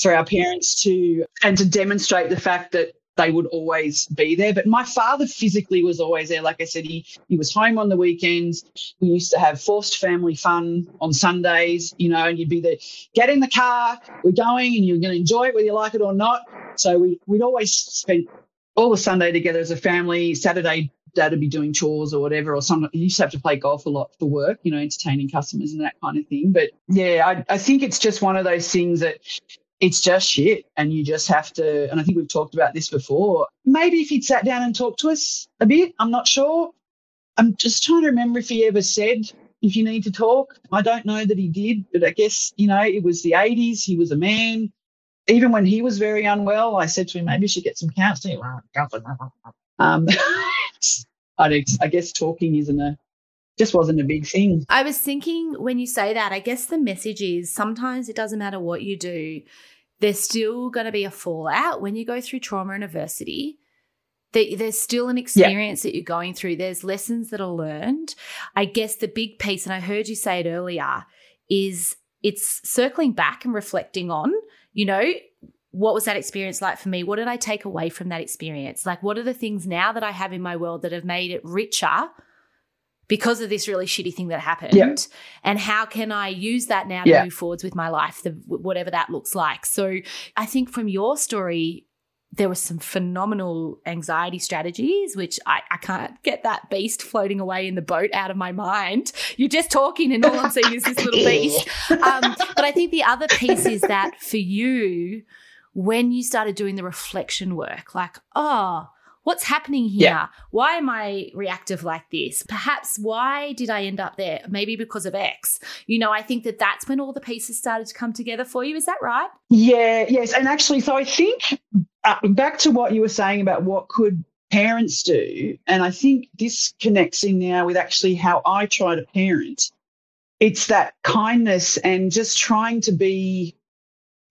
for our parents to and to demonstrate the fact that they would always be there. But my father physically was always there. Like I said, he he was home on the weekends. We used to have forced family fun on Sundays, you know, and you'd be there, get in the car, we're going, and you're going to enjoy it whether you like it or not. So we we'd always spend all the Sunday together as a family. Saturday, dad would be doing chores or whatever, or some he used to have to play golf a lot for work, you know, entertaining customers and that kind of thing. But yeah, I, I think it's just one of those things that it's just shit. And you just have to, and I think we've talked about this before. Maybe if he'd sat down and talked to us a bit, I'm not sure. I'm just trying to remember if he ever said, if you need to talk. I don't know that he did, but I guess, you know, it was the 80s. He was a man. Even when he was very unwell, I said to him, maybe you should get some counseling. Um, I guess talking isn't a just wasn't a big thing. I was thinking when you say that, I guess the message is sometimes it doesn't matter what you do, there's still going to be a fallout when you go through trauma and adversity. There's still an experience yeah. that you're going through. There's lessons that are learned. I guess the big piece, and I heard you say it earlier, is it's circling back and reflecting on, you know, what was that experience like for me? What did I take away from that experience? Like, what are the things now that I have in my world that have made it richer because of this really shitty thing that happened yeah. and how can i use that now to yeah. move forwards with my life the, whatever that looks like so i think from your story there were some phenomenal anxiety strategies, which I, I can't get that beast floating away in the boat out of my mind. You're just talking, and all I'm seeing is this little beast. Um, but I think the other piece is that for you, when you started doing the reflection work, like, oh, what's happening here? Yeah. Why am I reactive like this? Perhaps why did I end up there? Maybe because of X. You know, I think that that's when all the pieces started to come together for you. Is that right? Yeah, yes. And actually, so I think uh, back to what you were saying about what could parents do, and I think this connects in now with actually how I try to parent. It's that kindness and just trying to be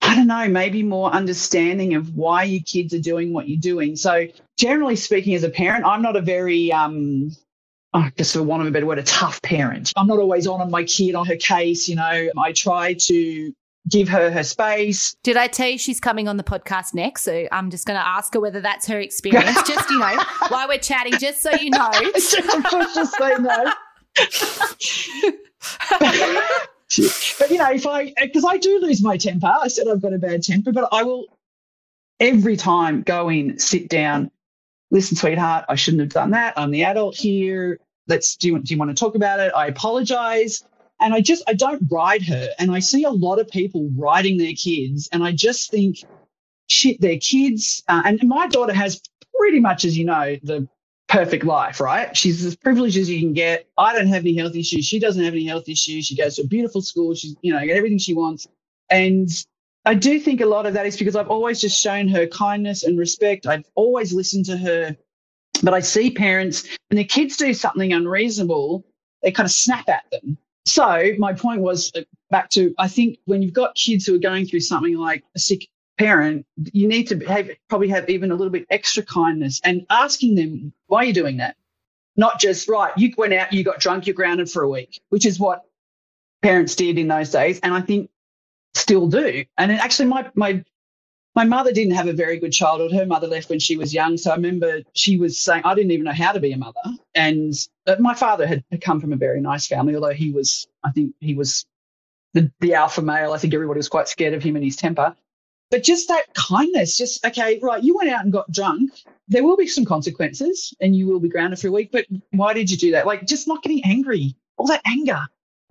I don't know, maybe more understanding of why your kids are doing what you're doing. So, generally speaking, as a parent, I'm not a very, um, I guess for want of a better word, a tough parent. I'm not always on on my kid on her case. You know, I try to give her her space. Did I tell you she's coming on the podcast next? So I'm just going to ask her whether that's her experience. just you know, while we're chatting, just so you know. just say no. but you know, if I because I do lose my temper, I said I've got a bad temper, but I will every time go in, sit down, listen, sweetheart, I shouldn't have done that. I'm the adult here. Let's do you, do you want to talk about it? I apologize. And I just I don't ride her. And I see a lot of people riding their kids, and I just think, shit, their kids. Uh, and my daughter has pretty much, as you know, the perfect life, right? She's as privileged as you can get. I don't have any health issues. She doesn't have any health issues. She goes to a beautiful school. She's, you know, get everything she wants. And I do think a lot of that is because I've always just shown her kindness and respect. I've always listened to her. But I see parents, and their kids do something unreasonable, they kind of snap at them. So my point was uh, back to I think when you've got kids who are going through something like a sick parent, you need to have, probably have even a little bit extra kindness and asking them, why are you doing that? Not just, right, you went out, you got drunk, you're grounded for a week, which is what parents did in those days. And I think still do. And actually, my, my, my mother didn't have a very good childhood. Her mother left when she was young. So I remember she was saying, I didn't even know how to be a mother. And my father had, had come from a very nice family, although he was, I think he was the, the alpha male. I think everybody was quite scared of him and his temper. But just that kindness, just, okay, right, you went out and got drunk. There will be some consequences and you will be grounded for a week. But why did you do that? Like just not getting angry, all that anger.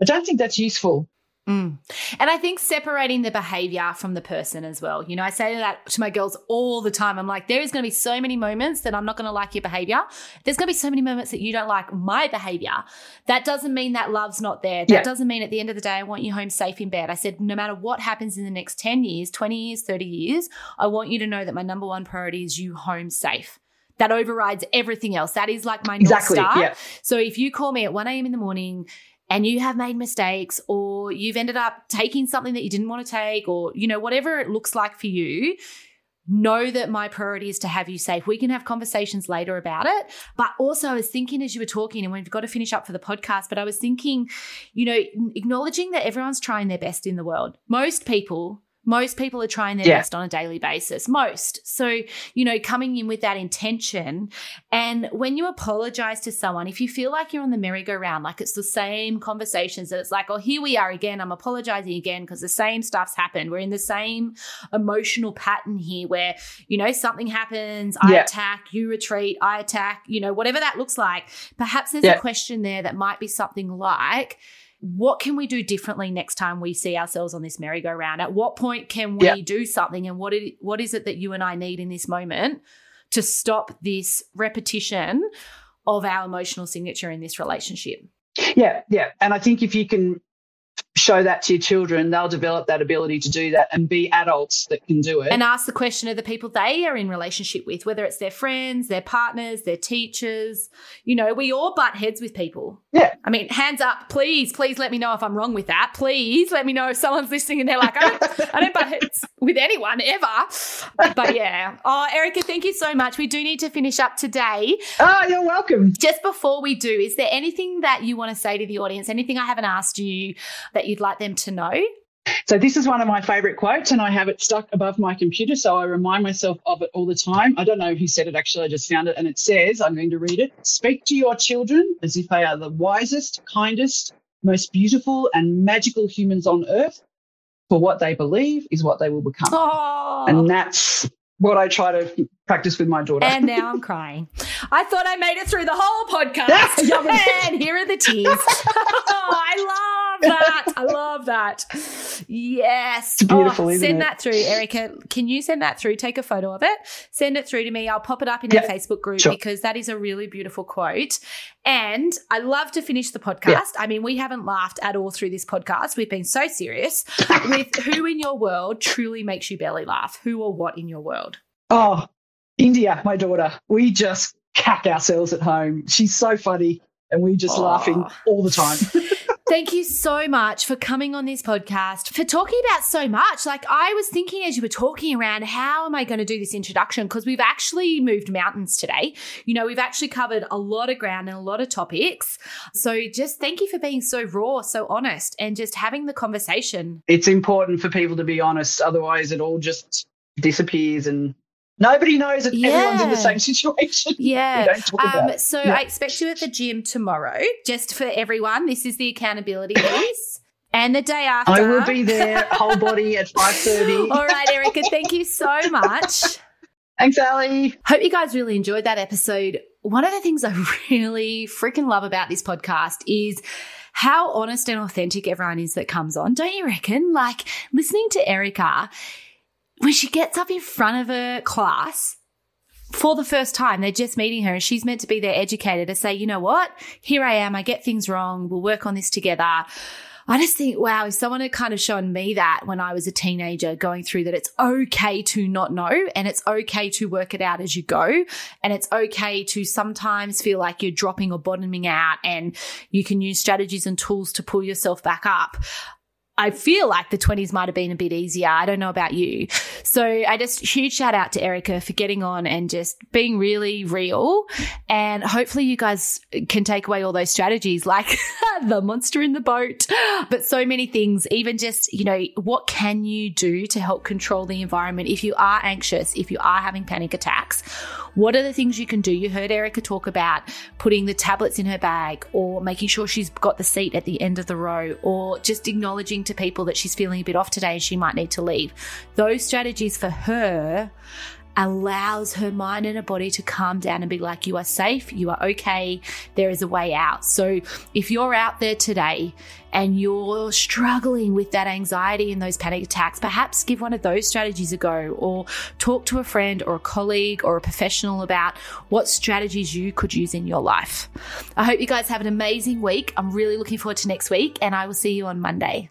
I don't think that's useful. Mm. And I think separating the behavior from the person as well. You know, I say that to my girls all the time. I'm like, there is going to be so many moments that I'm not going to like your behavior. There's going to be so many moments that you don't like my behavior. That doesn't mean that love's not there. That yeah. doesn't mean at the end of the day, I want you home safe in bed. I said, no matter what happens in the next 10 years, 20 years, 30 years, I want you to know that my number one priority is you home safe that overrides everything else. That is like my exactly, North Star. Yeah. So if you call me at 1 a.m. in the morning and you have made mistakes or you've ended up taking something that you didn't want to take or you know whatever it looks like for you know that my priority is to have you safe. We can have conversations later about it. But also, I was thinking as you were talking, and we've got to finish up for the podcast, but I was thinking, you know, acknowledging that everyone's trying their best in the world. Most people most people are trying their yeah. best on a daily basis. Most. So, you know, coming in with that intention. And when you apologize to someone, if you feel like you're on the merry-go-round, like it's the same conversations that it's like, oh, here we are again. I'm apologizing again because the same stuff's happened. We're in the same emotional pattern here where, you know, something happens, I yeah. attack, you retreat, I attack, you know, whatever that looks like. Perhaps there's yeah. a question there that might be something like, what can we do differently next time we see ourselves on this merry-go-round? At what point can we do something? And what it, what is it that you and I need in this moment to stop this repetition of our emotional signature in this relationship? Yeah, yeah. And I think if you can show that to your children, they'll develop that ability to do that and be adults that can do it. And ask the question of the people they are in relationship with, whether it's their friends, their partners, their teachers. You know, we all butt heads with people. Yeah. I mean, hands up, please, please let me know if I'm wrong with that. Please let me know if someone's listening and they're like, I don't, I don't butt heads with anyone ever. But yeah. Oh, Erica, thank you so much. We do need to finish up today. Oh, you're welcome. Just before we do, is there anything that you want to say to the audience? Anything I haven't asked you that you'd like them to know? So this is one of my favorite quotes, and I have it stuck above my computer, so I remind myself of it all the time. I don't know who said it actually, I just found it, and it says, I'm going to read it. Speak to your children as if they are the wisest, kindest, most beautiful, and magical humans on earth. For what they believe is what they will become. Oh. And that's what I try to practice with my daughter. And now I'm crying. I thought I made it through the whole podcast. and here are the tears. oh, I love that. I love that. Yes. It's beautiful, oh, send it? that through, Erica. Can you send that through? Take a photo of it. Send it through to me. I'll pop it up in our Facebook group sure. because that is a really beautiful quote. And I love to finish the podcast. I mean, we haven't laughed at all through this podcast. We've been so serious with who in your world truly makes you belly laugh. Who or what in your world? Oh, India, my daughter. We just cack ourselves at home. She's so funny and we're just Aw. laughing all the time. Thank you so much for coming on this podcast, for talking about so much. Like, I was thinking as you were talking around, how am I going to do this introduction? Because we've actually moved mountains today. You know, we've actually covered a lot of ground and a lot of topics. So, just thank you for being so raw, so honest, and just having the conversation. it's important for people to be honest. Otherwise, it all just disappears and nobody knows that everyone's in the same situation. Yeah. We don't talk Um, so Yeah. I expect you at the gym tomorrow. Just for everyone, this is the accountability piece. And the day after. I will be there, whole body at 5.30. All right, Erica, thank you so much. Thanks, Ali. Hope you guys really enjoyed that episode. One of the things I really freaking love about this podcast is how honest and authentic everyone is that comes on. Don't you reckon? Like listening to Erica, when she gets up in front of a class for the first time, they're just meeting her and she's meant to be their educator to say, you know what? Here I am. I get things wrong. We'll work on this together. I just think, wow, if someone had kind of shown me that when I was a teenager going through that it's okay to not know and it's okay to work it out as you go. And it's okay to sometimes feel like you're dropping or bottoming out and you can use strategies and tools to pull yourself back up. I feel like the 20s might have been a bit easier. I don't know about you. So I just huge shout out to Erica for getting on and just being really real. And hopefully you guys can take away all those strategies like the monster in the boat, but so many things, even just, you know, what can you do to help control the environment if you are anxious, if you are having panic attacks? What are the things you can do? You heard Erica talk about putting the tablets in her bag or making sure she's got the seat at the end of the row or just acknowledging to people that she's feeling a bit off today and she might need to leave. Those strategies for her allows her mind and her body to calm down and be like, you are safe, you are okay, there is a way out. So if you're out there today and you're struggling with that anxiety and those panic attacks, perhaps give one of those strategies a go or talk to a friend or a colleague or a professional about what strategies you could use in your life. I hope you guys have an amazing week. I'm really looking forward to next week and I will see you on Monday.